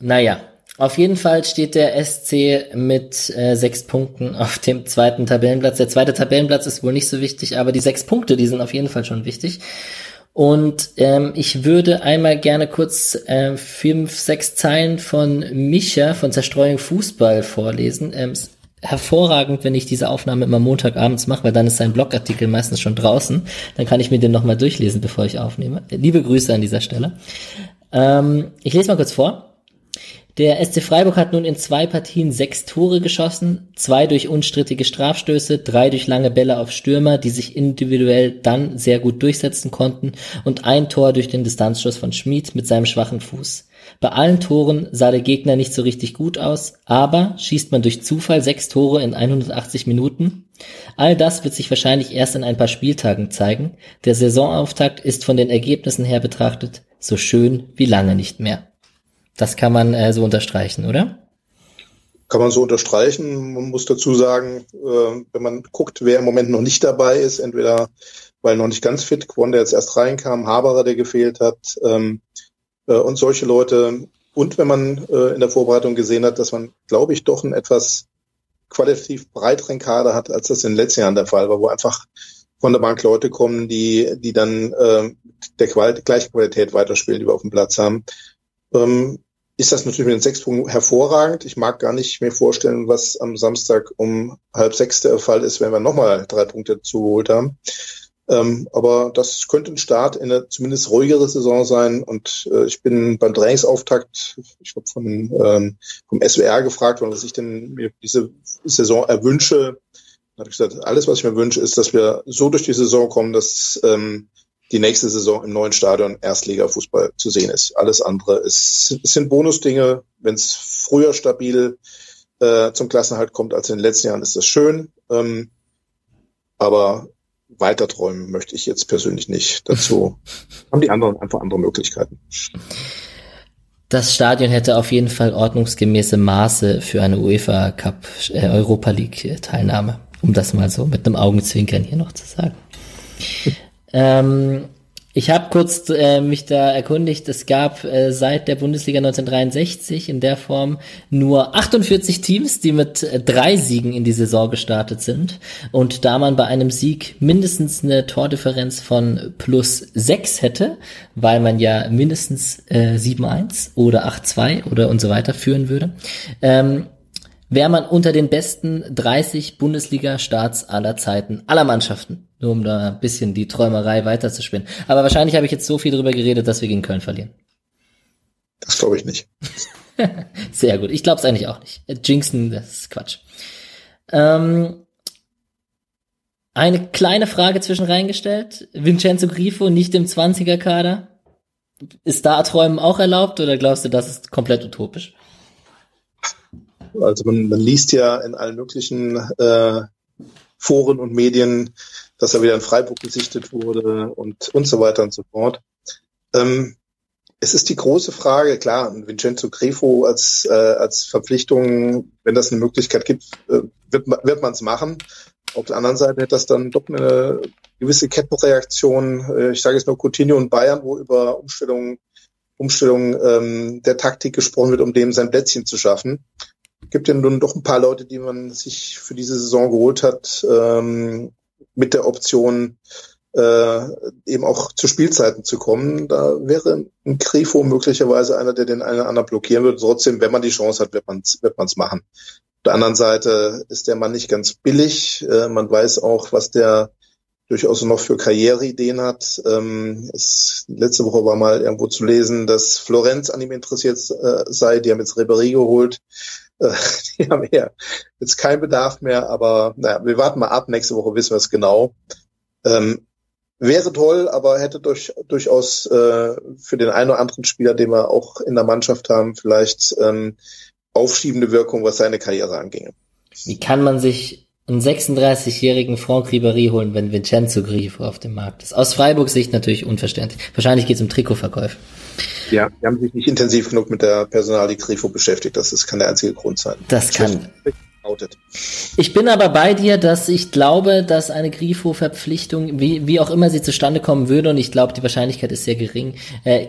Naja, auf jeden Fall steht der SC mit äh, sechs Punkten auf dem zweiten Tabellenplatz. Der zweite Tabellenplatz ist wohl nicht so wichtig, aber die sechs Punkte, die sind auf jeden Fall schon wichtig. Und ähm, ich würde einmal gerne kurz äh, fünf, sechs Zeilen von Micha von Zerstreuung Fußball vorlesen. Ähm, hervorragend, wenn ich diese Aufnahme immer Montagabends mache, weil dann ist sein Blogartikel meistens schon draußen. Dann kann ich mir den nochmal durchlesen, bevor ich aufnehme. Liebe Grüße an dieser Stelle. Ähm, ich lese mal kurz vor. Der SC Freiburg hat nun in zwei Partien sechs Tore geschossen, zwei durch unstrittige Strafstöße, drei durch lange Bälle auf Stürmer, die sich individuell dann sehr gut durchsetzen konnten und ein Tor durch den Distanzschuss von Schmid mit seinem schwachen Fuß. Bei allen Toren sah der Gegner nicht so richtig gut aus, aber schießt man durch Zufall sechs Tore in 180 Minuten? All das wird sich wahrscheinlich erst in ein paar Spieltagen zeigen. Der Saisonauftakt ist von den Ergebnissen her betrachtet so schön wie lange nicht mehr. Das kann man äh, so unterstreichen, oder?
Kann man so unterstreichen. Man muss dazu sagen, äh, wenn man guckt, wer im Moment noch nicht dabei ist, entweder weil noch nicht ganz fit, Quan, der jetzt erst reinkam, Haberer, der gefehlt hat, ähm, äh, und solche Leute. Und wenn man äh, in der Vorbereitung gesehen hat, dass man, glaube ich, doch einen etwas qualitativ breiteren Kader hat, als das in den letzten Jahren der Fall war, wo einfach von der Bank Leute kommen, die, die dann äh, der Qual gleiche Qualität weiterspielen, die wir auf dem Platz haben. Ähm, ist das natürlich mit den sechs Punkten hervorragend. Ich mag gar nicht mir vorstellen, was am Samstag um halb sechs der Fall ist, wenn wir nochmal drei Punkte zugeholt haben. Ähm, aber das könnte ein Start in eine zumindest ruhigere Saison sein. Und äh, ich bin beim Trainingsauftakt, ich habe von ähm, vom SWR gefragt, was ich denn mir diese Saison erwünsche. Da habe ich gesagt, alles, was ich mir wünsche, ist, dass wir so durch die Saison kommen, dass ähm, die nächste Saison im neuen Stadion Erstliga-Fußball zu sehen ist. Alles andere ist, es sind Bonusdinge. Wenn es früher stabil äh, zum Klassenhalt kommt als in den letzten Jahren, ist das schön. Ähm, aber weiter träumen möchte ich jetzt persönlich nicht. Dazu haben die anderen einfach andere Möglichkeiten.
Das Stadion hätte auf jeden Fall ordnungsgemäße Maße für eine UEFA Cup äh, Europa League Teilnahme, um das mal so mit einem Augenzwinkern hier noch zu sagen. Ähm, ich habe kurz äh, mich da erkundigt, es gab äh, seit der Bundesliga 1963 in der Form nur 48 Teams, die mit äh, drei Siegen in die Saison gestartet sind. Und da man bei einem Sieg mindestens eine Tordifferenz von plus sechs hätte, weil man ja mindestens äh, 7-1 oder 8-2 oder und so weiter führen würde, ähm, wäre man unter den besten 30 Bundesliga-Starts aller Zeiten, aller Mannschaften. Nur um da ein bisschen die Träumerei weiterzuspinnen. Aber wahrscheinlich habe ich jetzt so viel drüber geredet, dass wir gegen Köln verlieren.
Das glaube ich nicht.
Sehr gut. Ich glaube es eigentlich auch nicht. Jinxen, das ist Quatsch. Ähm, eine kleine Frage zwischen reingestellt. Vincenzo Grifo nicht im 20er-Kader. Ist da Träumen auch erlaubt oder glaubst du, das ist komplett utopisch?
Also man, man liest ja in allen möglichen äh, Foren und Medien, dass er wieder in Freiburg gesichtet wurde und, und so weiter und so fort. Ähm, es ist die große Frage, klar, Vincenzo Grefo als, äh, als Verpflichtung, wenn das eine Möglichkeit gibt, äh, wird, wird man es machen. Auf der anderen Seite hätte das dann doch eine gewisse Kettenreaktion, äh, ich sage jetzt nur Coutinho und Bayern, wo über Umstellungen Umstellung ähm, der Taktik gesprochen wird, um dem sein Plätzchen zu schaffen gibt ja nun doch ein paar Leute, die man sich für diese Saison geholt hat, ähm, mit der Option, äh, eben auch zu Spielzeiten zu kommen. Da wäre ein Grifo möglicherweise einer, der den einen oder anderen blockieren würde. Trotzdem, wenn man die Chance hat, wird man es wird man's machen. Auf der anderen Seite ist der Mann nicht ganz billig. Äh, man weiß auch, was der durchaus noch für Karriereideen hat. Ähm, es, letzte Woche war mal irgendwo zu lesen, dass Florenz an ihm interessiert äh, sei. Die haben jetzt Ribéry geholt. Äh, die haben ja jetzt keinen Bedarf mehr, aber naja, wir warten mal ab. Nächste Woche wissen wir es genau. Ähm, wäre toll, aber hätte durch, durchaus äh, für den einen oder anderen Spieler, den wir auch in der Mannschaft haben, vielleicht ähm, aufschiebende Wirkung, was seine Karriere anginge.
Wie kann man sich einen 36-jährigen Franck Ribéry holen, wenn Vincenzo Grifo auf dem Markt ist? Aus Freiburgs Sicht natürlich unverständlich. Wahrscheinlich geht es um Trikotverkäufe.
Ja, die haben sich nicht intensiv genug mit der Personalie Grifo beschäftigt. Das ist, kann der einzige Grund sein.
Das kann. Ich bin aber bei dir, dass ich glaube, dass eine Grifo-Verpflichtung, wie, wie auch immer sie zustande kommen würde, und ich glaube, die Wahrscheinlichkeit ist sehr gering, äh,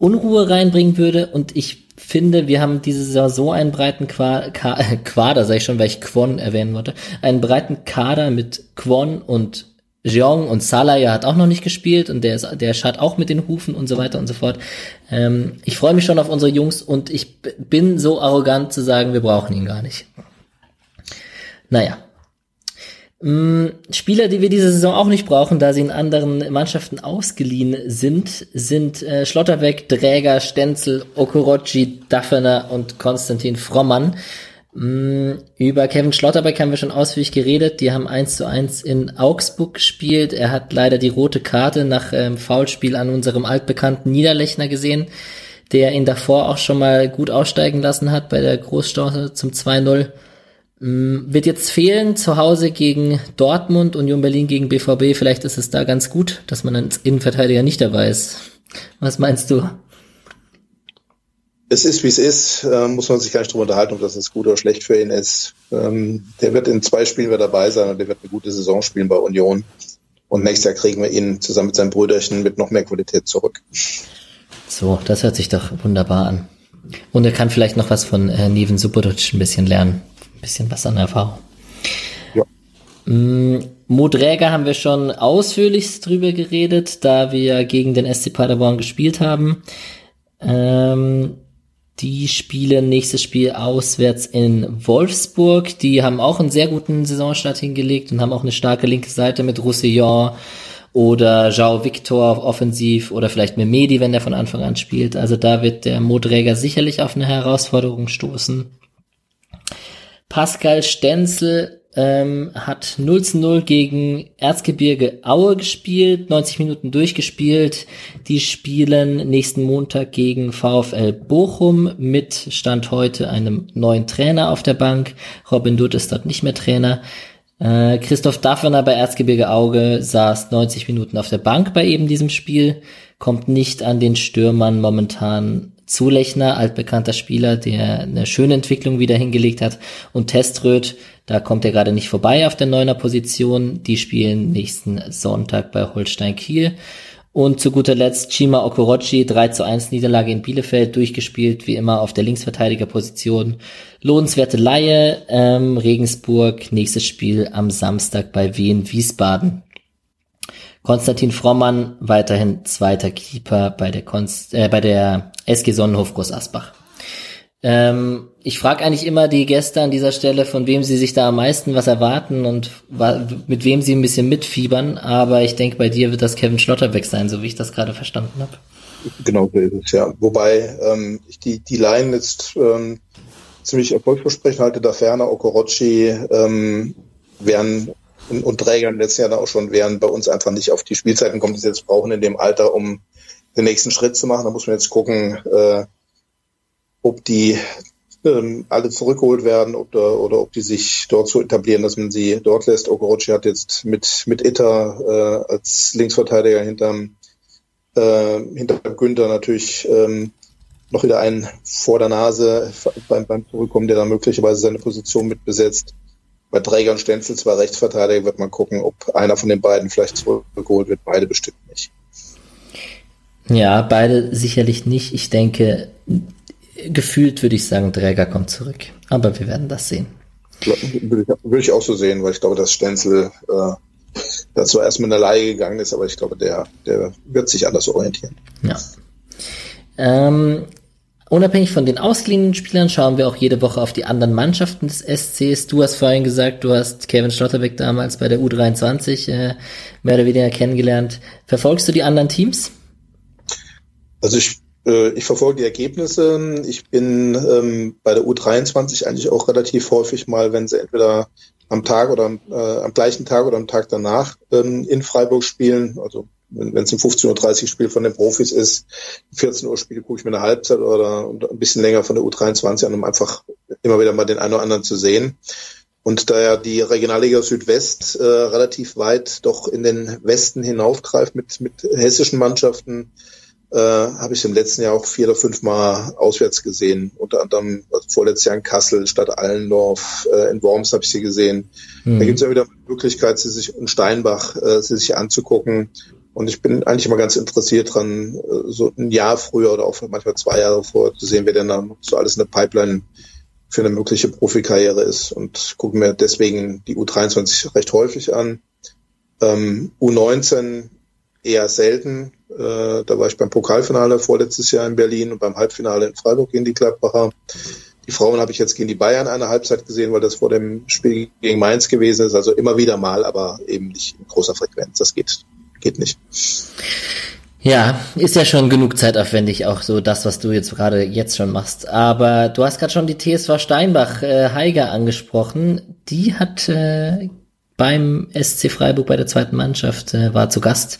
Unruhe reinbringen würde. Und ich finde, wir haben diese Saison so einen breiten Qua Quader, sag ich schon, weil ich Quon erwähnen wollte, einen breiten Kader mit Quon und Jeong und Salah ja hat auch noch nicht gespielt und der ist, der schaut auch mit den Hufen und so weiter und so fort. Ähm, ich freue mich schon auf unsere Jungs und ich bin so arrogant zu sagen, wir brauchen ihn gar nicht. Naja. Mm, Spieler, die wir diese Saison auch nicht brauchen, da sie in anderen Mannschaften ausgeliehen sind, sind äh, Schlotterbeck, Dräger, Stenzel, Okorochi, Daffner und Konstantin Frommann. Mm, über Kevin Schlotterbeck haben wir schon ausführlich geredet. Die haben eins zu eins in Augsburg gespielt. Er hat leider die rote Karte nach ähm, Foulspiel an unserem altbekannten Niederlechner gesehen, der ihn davor auch schon mal gut aussteigen lassen hat bei der Großchance zum 2-0. Mm, wird jetzt fehlen zu Hause gegen Dortmund, Union Berlin gegen BVB. Vielleicht ist es da ganz gut, dass man als Innenverteidiger nicht dabei ist. Was meinst du?
Es ist, wie es ist. Äh, muss man sich gar nicht drüber unterhalten, ob das jetzt gut oder schlecht für ihn ist. Ähm, der wird in zwei Spielen wieder dabei sein und der wird eine gute Saison spielen bei Union. Und nächstes Jahr kriegen wir ihn zusammen mit seinem Brüderchen mit noch mehr Qualität zurück.
So, das hört sich doch wunderbar an. Und er kann vielleicht noch was von äh, Neven Subotic ein bisschen lernen bisschen was an Erfahrung. Ja. Mm, Modräger haben wir schon ausführlichst drüber geredet, da wir gegen den SC Paderborn gespielt haben. Ähm, die spielen nächstes Spiel auswärts in Wolfsburg. Die haben auch einen sehr guten Saisonstart hingelegt und haben auch eine starke linke Seite mit Roussillon oder Jao Victor offensiv oder vielleicht Memedi, wenn der von Anfang an spielt. Also da wird der Modräger sicherlich auf eine Herausforderung stoßen. Pascal Stenzel ähm, hat 0 zu 0 gegen Erzgebirge Aue gespielt, 90 Minuten durchgespielt. Die spielen nächsten Montag gegen VfL Bochum mit Stand heute einem neuen Trainer auf der Bank. Robin Dutt ist dort nicht mehr Trainer. Äh, Christoph Daffner bei Erzgebirge Auge saß 90 Minuten auf der Bank bei eben diesem Spiel, kommt nicht an den Stürmern momentan Zulechner, altbekannter Spieler, der eine schöne Entwicklung wieder hingelegt hat. Und Teströd, da kommt er gerade nicht vorbei auf der neuner Position. Die spielen nächsten Sonntag bei Holstein Kiel. Und zu guter Letzt Chima Okorochi, 3 zu 1 Niederlage in Bielefeld, durchgespielt wie immer auf der Linksverteidigerposition. Lohnenswerte Laie, ähm, Regensburg, nächstes Spiel am Samstag bei Wien Wiesbaden. Konstantin Frommann weiterhin zweiter Keeper bei der, Konst äh, bei der SG Sonnenhof Groß Asbach. Ähm, ich frage eigentlich immer die Gäste an dieser Stelle, von wem sie sich da am meisten was erwarten und mit wem sie ein bisschen mitfiebern. Aber ich denke, bei dir wird das Kevin Schlotterbeck sein, so wie ich das gerade verstanden habe.
Genau so ist es, ja. Wobei ähm, ich die, die Line jetzt ähm, ziemlich erfolgsversprechend halte, da ferner Okorochi ähm, werden und, und Trägern letzten Jahr auch schon wären bei uns einfach nicht auf die Spielzeiten kommen, die sie jetzt brauchen in dem Alter, um den nächsten Schritt zu machen. Da muss man jetzt gucken, äh, ob die ähm, alle zurückgeholt werden ob da, oder ob die sich dort so etablieren, dass man sie dort lässt. Okorochi hat jetzt mit, mit Itter äh, als Linksverteidiger hinterm, äh, hinterm Günther natürlich ähm, noch wieder einen vor der Nase beim, beim Zurückkommen, der da möglicherweise seine Position mitbesetzt bei Träger und Stenzel zwar Rechtsverteidiger, wird man gucken, ob einer von den beiden vielleicht zurückgeholt wird. Beide bestimmt nicht.
Ja, beide sicherlich nicht. Ich denke, gefühlt würde ich sagen, Träger kommt zurück. Aber wir werden das sehen.
Würde ich, würde ich auch so sehen, weil ich glaube, dass Stenzel äh, dazu erstmal in der Leihe gegangen ist, aber ich glaube, der, der wird sich anders orientieren.
Ja. Ähm, Unabhängig von den ausgeliehenen Spielern schauen wir auch jede Woche auf die anderen Mannschaften des SCs. Du hast vorhin gesagt, du hast Kevin Schlotterbeck damals bei der U23 äh, mehr oder weniger kennengelernt. Verfolgst du die anderen Teams?
Also ich, äh, ich verfolge die Ergebnisse. Ich bin ähm, bei der U23 eigentlich auch relativ häufig mal, wenn sie entweder am Tag oder am, äh, am gleichen Tag oder am Tag danach ähm, in Freiburg spielen. Also wenn es ein 15.30 Uhr Spiel von den Profis ist, 14 Uhr Spiel gucke ich mir eine Halbzeit oder ein bisschen länger von der U23 an, um einfach immer wieder mal den einen oder anderen zu sehen. Und da ja die Regionalliga Südwest äh, relativ weit doch in den Westen hinaufgreift mit, mit hessischen Mannschaften, äh, habe ich im letzten Jahr auch vier oder fünf Mal auswärts gesehen. Unter anderem also vorletztes Jahr in Kassel, Stadt Allendorf, äh, in Worms habe ich sie gesehen. Mhm. Da gibt es ja wieder Möglichkeit, sie sich in Steinbach äh, sie sich anzugucken. Und ich bin eigentlich immer ganz interessiert dran, äh, so ein Jahr früher oder auch manchmal zwei Jahre vorher zu sehen, wer denn da so alles in der Pipeline für eine mögliche Profikarriere ist und gucke mir deswegen die U23 recht häufig an. Ähm, U19 eher selten. Äh, da war ich beim Pokalfinale vorletztes Jahr in Berlin und beim Halbfinale in Freiburg gegen die Gladbacher. Die Frauen habe ich jetzt gegen die Bayern eine Halbzeit gesehen, weil das vor dem Spiel gegen Mainz gewesen ist. Also immer wieder mal, aber eben nicht in großer Frequenz. Das geht, geht nicht.
Ja, ist ja schon genug zeitaufwendig, auch so das, was du jetzt gerade jetzt schon machst. Aber du hast gerade schon die TSV Steinbach äh, Heiger angesprochen. Die hat äh, beim SC Freiburg bei der zweiten Mannschaft äh, war zu Gast.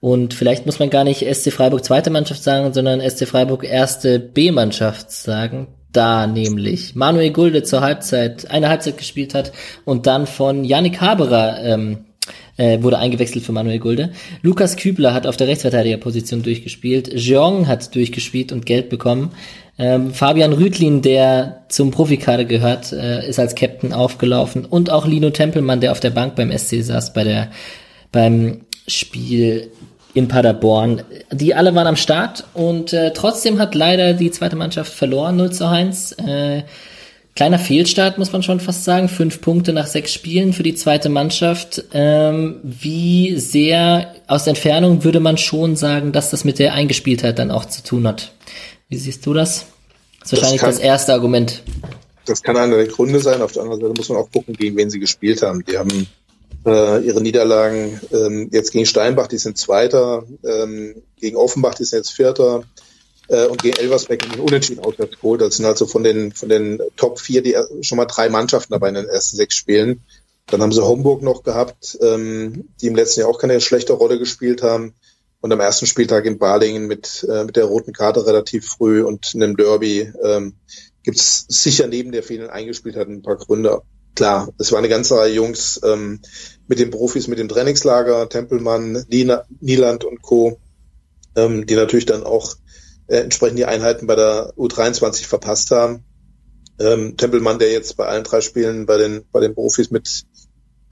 Und vielleicht muss man gar nicht SC Freiburg zweite Mannschaft sagen, sondern SC Freiburg erste B-Mannschaft sagen. Da nämlich Manuel Gulde zur Halbzeit, eine Halbzeit gespielt hat und dann von Yannick Haberer ähm, äh, wurde eingewechselt für Manuel Gulde. Lukas Kübler hat auf der Rechtsverteidigerposition durchgespielt. Jeong hat durchgespielt und Geld bekommen. Ähm, Fabian Rüdlin, der zum Profikader gehört, äh, ist als Captain aufgelaufen. Und auch Lino Tempelmann, der auf der Bank beim SC saß, bei der, beim Spiel in Paderborn. Die alle waren am Start und äh, trotzdem hat leider die zweite Mannschaft verloren, 0 zu 1. Äh, Kleiner Fehlstart, muss man schon fast sagen. Fünf Punkte nach sechs Spielen für die zweite Mannschaft. Ähm, wie sehr aus Entfernung würde man schon sagen, dass das mit der Eingespieltheit dann auch zu tun hat? Wie siehst du das? Das ist wahrscheinlich das, kann, das erste Argument.
Das kann einer der Gründe sein. Auf der anderen Seite muss man auch gucken, gegen wen sie gespielt haben. Die haben äh, ihre Niederlagen ähm, jetzt gegen Steinbach, die sind Zweiter, ähm, gegen Offenbach, die sind jetzt Vierter äh, und gegen Elversberg einen Unentschieden auswärts geholt. Das sind also von den, von den Top 4 die schon mal drei Mannschaften dabei in den ersten sechs Spielen. Dann haben sie Homburg noch gehabt, ähm, die im letzten Jahr auch keine schlechte Rolle gespielt haben. Und am ersten Spieltag in Balingen mit, äh, mit der roten Karte relativ früh und einem Derby ähm, gibt es sicher neben der vielen eingespielt hat ein paar Gründe. Klar, es war eine ganze Reihe Jungs ähm, mit den Profis, mit dem Trainingslager, Tempelmann, Nieland und Co., ähm, die natürlich dann auch äh, entsprechend die Einheiten bei der U23 verpasst haben. Ähm, Tempelmann, der jetzt bei allen drei Spielen bei den, bei den Profis mit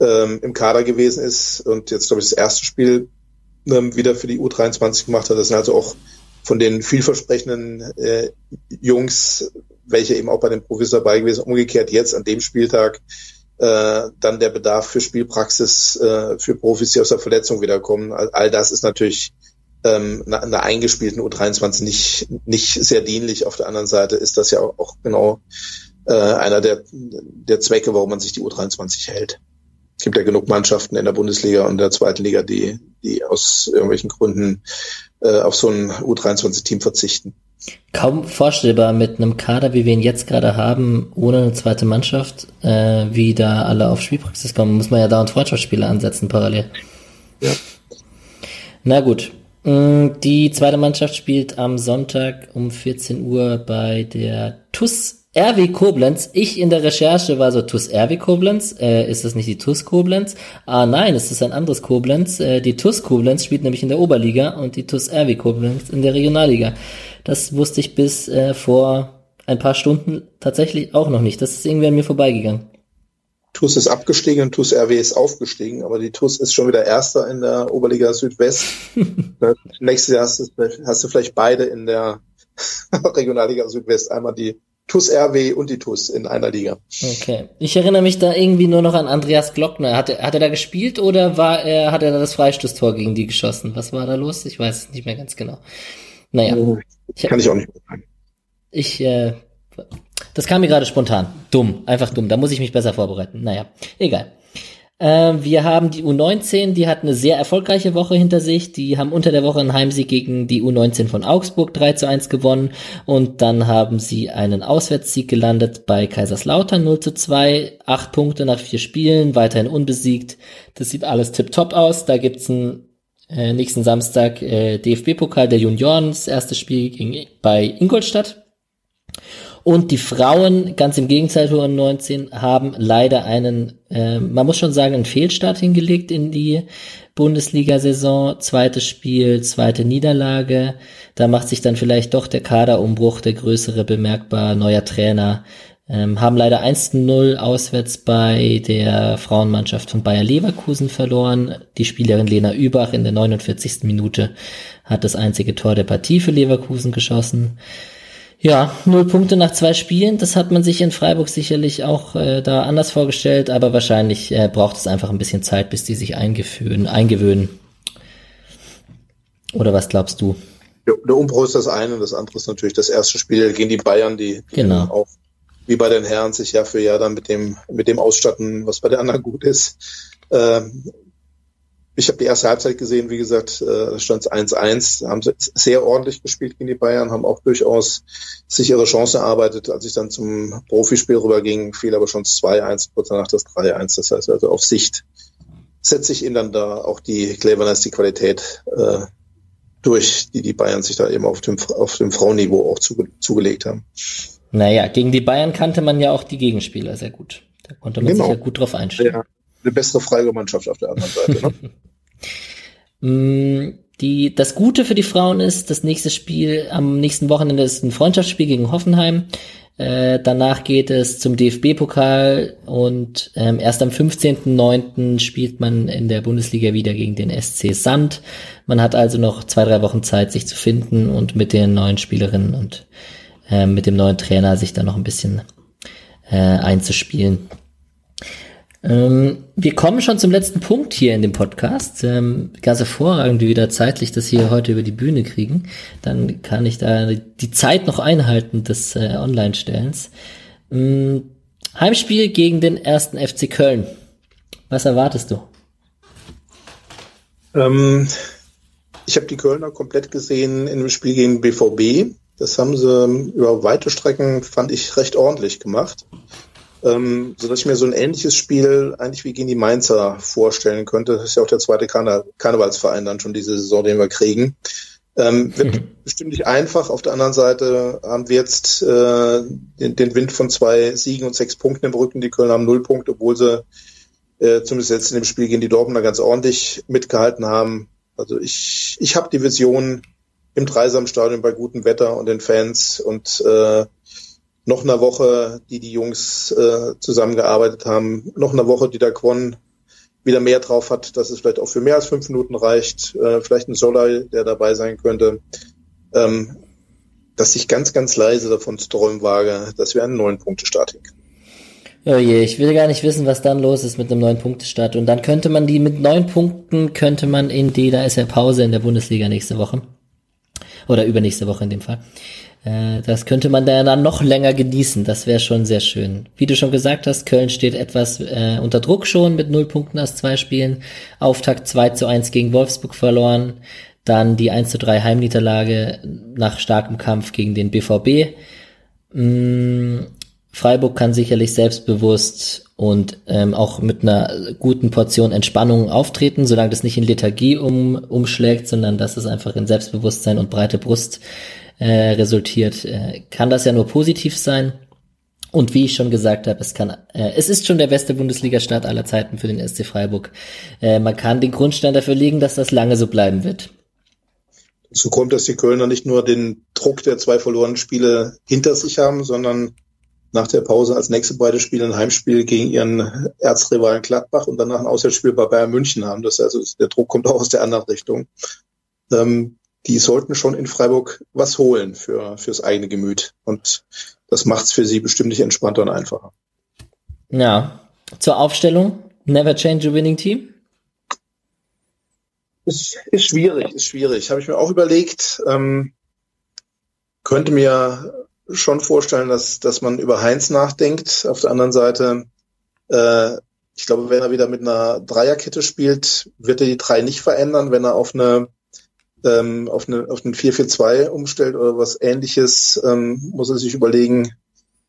ähm, im Kader gewesen ist und jetzt, glaube ich, das erste Spiel ähm, wieder für die U23 gemacht hat. Das sind also auch von den vielversprechenden äh, Jungs, welche eben auch bei den Profis dabei gewesen, umgekehrt jetzt an dem Spieltag äh, dann der Bedarf für Spielpraxis äh, für Profis, die aus der Verletzung wiederkommen. All, all das ist natürlich ähm, einer, eingespielten U23 nicht, nicht sehr dienlich. Auf der anderen Seite ist das ja auch, auch genau äh, einer der, der Zwecke, warum man sich die U23 hält. Es gibt ja genug Mannschaften in der Bundesliga und der zweiten Liga, die, die aus irgendwelchen Gründen äh, auf so ein U23-Team verzichten.
Kaum vorstellbar mit einem Kader, wie wir ihn jetzt gerade haben, ohne eine zweite Mannschaft, äh, wie da alle auf Spielpraxis kommen, muss man ja da und Freundschaftsspiele ansetzen parallel. Ja. Na gut, die zweite Mannschaft spielt am Sonntag um 14 Uhr bei der TUS RW Koblenz. Ich in der Recherche war so TUS RW Koblenz. Äh, ist das nicht die TUS Koblenz? Ah nein, es ist ein anderes Koblenz. Äh, die TUS Koblenz spielt nämlich in der Oberliga und die TUS RW Koblenz in der Regionalliga. Das wusste ich bis äh, vor ein paar Stunden tatsächlich auch noch nicht. Das ist irgendwie an mir vorbeigegangen.
TUS ist abgestiegen und TUS RW ist aufgestiegen, aber die TUS ist schon wieder Erster in der Oberliga Südwest. Nächstes Jahr hast du, hast du, vielleicht beide in der Regionalliga Südwest, einmal die TUS RW und die TUS in einer Liga.
Okay. Ich erinnere mich da irgendwie nur noch an Andreas Glockner. Hat er, hat er da gespielt oder war er, hat er da das Freistoßtor gegen die geschossen? Was war da los? Ich weiß es nicht mehr ganz genau. Naja.
Kann ich auch nicht mehr sagen.
Ich, äh, das kam mir gerade spontan. Dumm, einfach dumm. Da muss ich mich besser vorbereiten. Naja, egal. Äh, wir haben die U19, die hat eine sehr erfolgreiche Woche hinter sich. Die haben unter der Woche einen Heimsieg gegen die U19 von Augsburg 3 zu 1 gewonnen. Und dann haben sie einen Auswärtssieg gelandet bei Kaiserslautern 0 zu 2. Acht Punkte nach vier Spielen, weiterhin unbesiegt. Das sieht alles tipptopp aus. Da gibt's ein äh, nächsten Samstag äh, DFB-Pokal der Junioren, das erste Spiel gegen, bei Ingolstadt. Und die Frauen, ganz im Gegenteil zu 19, haben leider einen, äh, man muss schon sagen, einen Fehlstart hingelegt in die Bundesliga-Saison. Zweites Spiel, zweite Niederlage. Da macht sich dann vielleicht doch der Kaderumbruch, der größere bemerkbar, neuer Trainer. Ähm, haben leider 1-0 auswärts bei der Frauenmannschaft von Bayer Leverkusen verloren. Die Spielerin Lena Übach in der 49. Minute hat das einzige Tor der Partie für Leverkusen geschossen. Ja, null Punkte nach zwei Spielen, das hat man sich in Freiburg sicherlich auch äh, da anders vorgestellt, aber wahrscheinlich äh, braucht es einfach ein bisschen Zeit, bis die sich eingewöhnen. Oder was glaubst du?
Ja, der Umbruch ist das eine und das andere ist natürlich das erste Spiel gegen die Bayern, die,
genau.
auch wie bei den Herren sich Jahr für Jahr dann mit dem, mit dem ausstatten, was bei den anderen gut ist. Ähm, ich habe die erste Halbzeit gesehen, wie gesagt, äh, stand es 1-1, haben sie sehr ordentlich gespielt gegen die Bayern, haben auch durchaus sich ihre Chance erarbeitet. Als ich dann zum Profispiel rüberging, fiel aber schon 2-1, kurz danach das 3-1. Das heißt also auf Sicht setze ich ihnen dann da auch die Cleverness, die Qualität äh, durch, die die Bayern sich da eben auf dem, auf dem Frauenniveau auch zuge zugelegt haben.
Naja, gegen die Bayern kannte man ja auch die Gegenspieler sehr gut. Da konnte man genau. sich ja gut drauf einstellen. Ja,
eine bessere Freigemannschaft auf der anderen Seite. Ne?
Mm, die, das Gute für die Frauen ist, das nächste Spiel am nächsten Wochenende ist ein Freundschaftsspiel gegen Hoffenheim. Äh, danach geht es zum DFB-Pokal und ähm, erst am 15.09. spielt man in der Bundesliga wieder gegen den SC Sand. Man hat also noch zwei, drei Wochen Zeit, sich zu finden und mit den neuen Spielerinnen und äh, mit dem neuen Trainer sich da noch ein bisschen äh, einzuspielen. Ähm, wir kommen schon zum letzten Punkt hier in dem Podcast. Ähm, ganz hervorragend, wie wir da zeitlich das hier heute über die Bühne kriegen. Dann kann ich da die Zeit noch einhalten des äh, Online-Stellens. Ähm, Heimspiel gegen den ersten FC Köln. Was erwartest du?
Ähm, ich habe die Kölner komplett gesehen in dem Spiel gegen BVB. Das haben sie über weite Strecken, fand ich, recht ordentlich gemacht ähm, so dass ich mir so ein ähnliches Spiel eigentlich wie gegen die Mainzer vorstellen könnte. Das ist ja auch der zweite Karne Karnevalsverein dann schon diese Saison, den wir kriegen. Ähm, wird mhm. bestimmt nicht einfach. Auf der anderen Seite haben wir jetzt äh, den, den, Wind von zwei Siegen und sechs Punkten im Rücken. Die Köln haben null Punkte, obwohl sie äh, zumindest jetzt in dem Spiel gegen die Dortmunder ganz ordentlich mitgehalten haben. Also ich, ich habe die Vision im Dreisamstadion bei gutem Wetter und den Fans und äh, noch eine Woche, die die Jungs äh, zusammengearbeitet haben, noch eine Woche, die der Quon wieder mehr drauf hat, dass es vielleicht auch für mehr als fünf Minuten reicht, äh, vielleicht ein Solai, der dabei sein könnte, ähm, dass ich ganz, ganz leise davon zu träumen wage, dass wir einen neuen Punktestart hinkriegen.
Oh je, ich will gar nicht wissen, was dann los ist mit einem neuen Punktestart. Und dann könnte man die mit neun Punkten, könnte man in die, da ist ja Pause in der Bundesliga nächste Woche. Oder übernächste Woche in dem Fall. Äh, das könnte man da dann noch länger genießen. Das wäre schon sehr schön. Wie du schon gesagt hast, Köln steht etwas äh, unter Druck schon mit null Punkten aus zwei Spielen. Auftakt 2 zu 1 gegen Wolfsburg verloren. Dann die 1 zu 3 Heimniederlage nach starkem Kampf gegen den BVB. Mm, Freiburg kann sicherlich selbstbewusst und ähm, auch mit einer guten Portion Entspannung auftreten, solange das nicht in Lethargie um, umschlägt, sondern dass es einfach in Selbstbewusstsein und breite Brust äh, resultiert, äh, kann das ja nur positiv sein. Und wie ich schon gesagt habe, es kann, äh, es ist schon der beste Bundesliga-Start aller Zeiten für den SC Freiburg. Äh, man kann den Grundstein dafür legen, dass das lange so bleiben wird.
So kommt, dass die Kölner nicht nur den Druck der zwei verlorenen Spiele hinter sich haben, sondern nach der Pause als nächste beide Spiele ein Heimspiel gegen ihren Erzrivalen Gladbach und danach ein Auswärtsspiel bei Bayern München haben. Das heißt, also der Druck kommt auch aus der anderen Richtung. Ähm, die sollten schon in Freiburg was holen für fürs eigene Gemüt. Und das macht es für sie bestimmt nicht entspannter und einfacher.
Ja, zur Aufstellung. Never change a winning team?
Ist, ist schwierig, ist schwierig. Habe ich mir auch überlegt. Ähm, könnte mir schon vorstellen, dass, dass man über Heinz nachdenkt. Auf der anderen Seite, äh, ich glaube, wenn er wieder mit einer Dreierkette spielt, wird er die drei nicht verändern. Wenn er auf eine ähm, auf, eine, auf einen 4-4-2 umstellt oder was ähnliches, ähm, muss er sich überlegen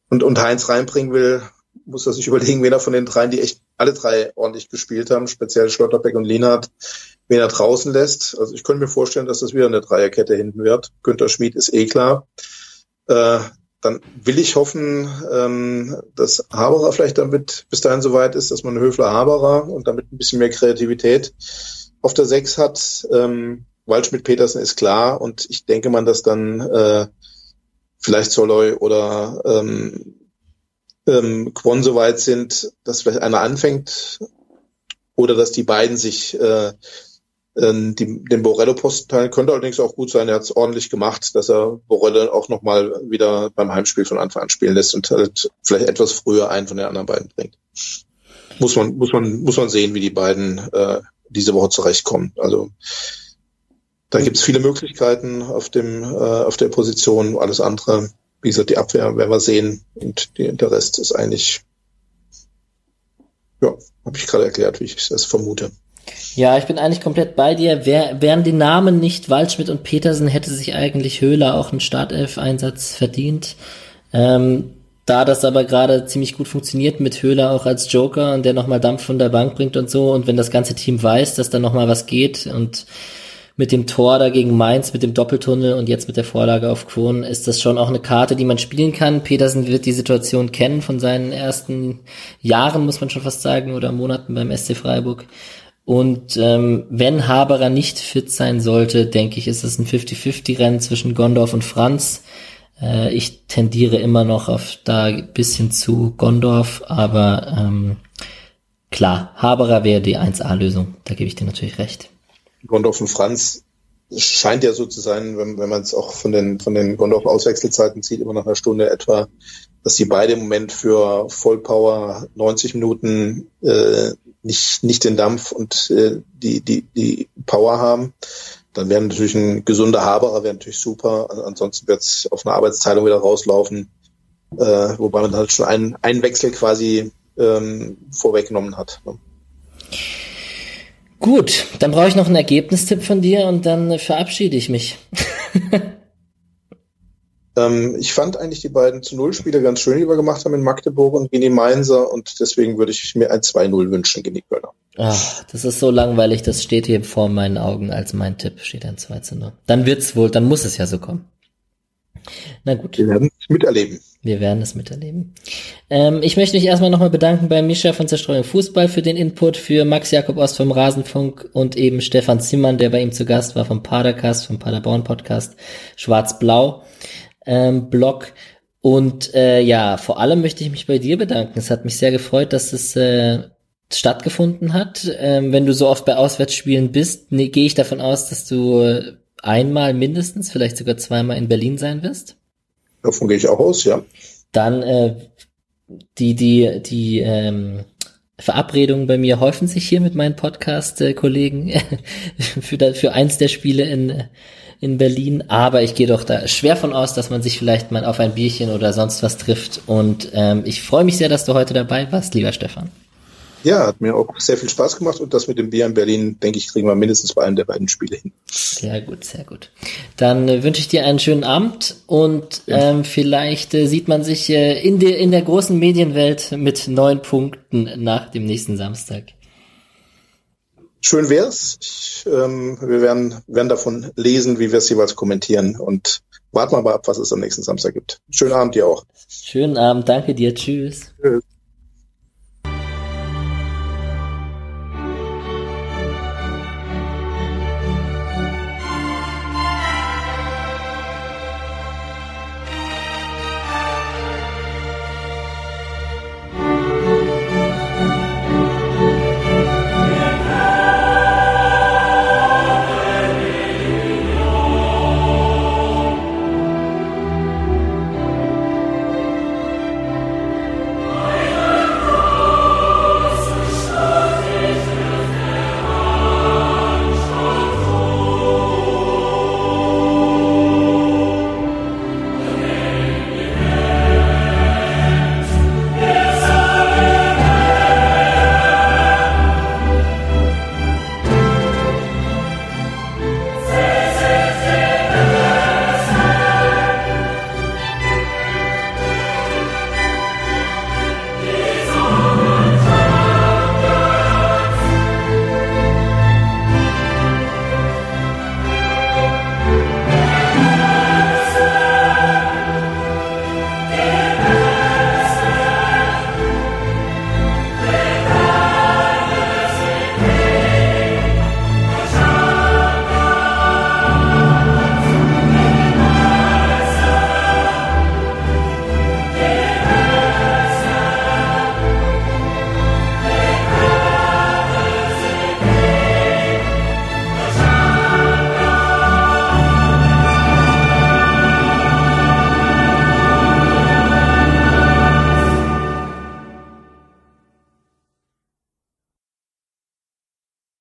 und, und Heinz reinbringen will, muss er sich überlegen, wen er von den dreien, die echt alle drei ordentlich gespielt haben, speziell Schlotterbeck und Lienhardt, wen er draußen lässt. Also ich könnte mir vorstellen, dass das wieder eine Dreierkette hinten wird. Günter Schmid ist eh klar. Äh, dann will ich hoffen, ähm, dass Haberer vielleicht damit bis dahin soweit ist, dass man Höfler Haberer und damit ein bisschen mehr Kreativität auf der Sechs hat. Ähm, Waldschmidt-Petersen ist klar und ich denke man, dass dann äh, vielleicht Soloy oder ähm, ähm, Kwon so weit sind, dass vielleicht einer anfängt oder dass die beiden sich äh, ähm, die, den Borello-Posten teilen. Könnte allerdings auch gut sein, er hat es ordentlich gemacht, dass er Borello auch nochmal wieder beim Heimspiel von Anfang an spielen lässt und halt vielleicht etwas früher einen von den anderen beiden bringt. Muss man, muss man, muss man sehen, wie die beiden äh, diese Woche zurechtkommen. Also da gibt es viele Möglichkeiten auf dem äh, auf der Position. Alles andere wie gesagt, die Abwehr werden wir sehen und die, der Rest ist eigentlich, ja, habe ich gerade erklärt, wie ich das vermute.
Ja, ich bin eigentlich komplett bei dir. Wär, wären die Namen nicht Waldschmidt und Petersen, hätte sich eigentlich Höhler auch einen Startelf-Einsatz verdient. Ähm, da das aber gerade ziemlich gut funktioniert mit Höhler auch als Joker und der nochmal Dampf von der Bank bringt und so und wenn das ganze Team weiß, dass da nochmal was geht und mit dem Tor da gegen Mainz, mit dem Doppeltunnel und jetzt mit der Vorlage auf Quon ist das schon auch eine Karte, die man spielen kann. Petersen wird die Situation kennen von seinen ersten Jahren, muss man schon fast sagen, oder Monaten beim SC Freiburg. Und ähm, wenn Haberer nicht fit sein sollte, denke ich, ist es ein 50-50-Rennen zwischen Gondorf und Franz. Äh, ich tendiere immer noch auf da bisschen zu Gondorf, aber ähm, klar, Haberer wäre die 1A-Lösung. Da gebe ich dir natürlich recht.
Gondorf und Franz scheint ja so zu sein, wenn, wenn man es auch von den, von den Gondorf-Auswechselzeiten sieht, immer nach einer Stunde etwa, dass die beide im Moment für Vollpower 90 Minuten äh, nicht, nicht den Dampf und äh, die, die, die Power haben. Dann wäre natürlich ein gesunder Haberer wäre natürlich super. Ansonsten wird es auf eine Arbeitsteilung wieder rauslaufen, äh, wobei man halt schon einen, einen Wechsel quasi ähm, vorweggenommen hat. Ne?
Gut, dann brauche ich noch einen Ergebnistipp von dir und dann verabschiede ich mich.
ähm, ich fand eigentlich die beiden zu Null Spiele ganz schön, die wir gemacht haben in Magdeburg und gegen die Mainzer und deswegen würde ich mir ein 2-0 wünschen gegen die Kölner.
Ach, das ist so langweilig, das steht hier vor meinen Augen als mein Tipp, steht ein 2 0. Dann wird's wohl, dann muss es ja so kommen.
Na gut. Wir werden es miterleben.
Wir werden es miterleben. Ähm, ich möchte mich erstmal nochmal bedanken bei Mischa von Zerstreuung Fußball für den Input, für Max Jakob Ost vom Rasenfunk und eben Stefan Zimmern, der bei ihm zu Gast war vom Padercast, vom Paderborn Podcast Schwarz-Blau ähm, Blog. Und äh, ja, vor allem möchte ich mich bei dir bedanken. Es hat mich sehr gefreut, dass es äh, stattgefunden hat. Ähm, wenn du so oft bei Auswärtsspielen bist, ne, gehe ich davon aus, dass du äh, einmal mindestens, vielleicht sogar zweimal in Berlin sein wirst.
Davon gehe ich auch aus, ja.
Dann äh, die, die, die ähm, Verabredungen bei mir häufen sich hier mit meinen Podcast-Kollegen für, für eins der Spiele in, in Berlin. Aber ich gehe doch da schwer von aus, dass man sich vielleicht mal auf ein Bierchen oder sonst was trifft. Und ähm, ich freue mich sehr, dass du heute dabei warst, lieber Stefan.
Ja, hat mir auch sehr viel Spaß gemacht und das mit dem Bier in Berlin, denke ich, kriegen wir mindestens bei einem der beiden Spiele hin.
Sehr gut, sehr gut. Dann äh, wünsche ich dir einen schönen Abend und ja. ähm, vielleicht äh, sieht man sich äh, in, der, in der großen Medienwelt mit neun Punkten nach dem nächsten Samstag.
Schön wär's. Ich, ähm, wir werden, werden davon lesen, wie wir es jeweils kommentieren und warten wir mal ab, was es am nächsten Samstag gibt. Schönen Abend dir auch.
Schönen Abend, danke dir, tschüss. Tschüss.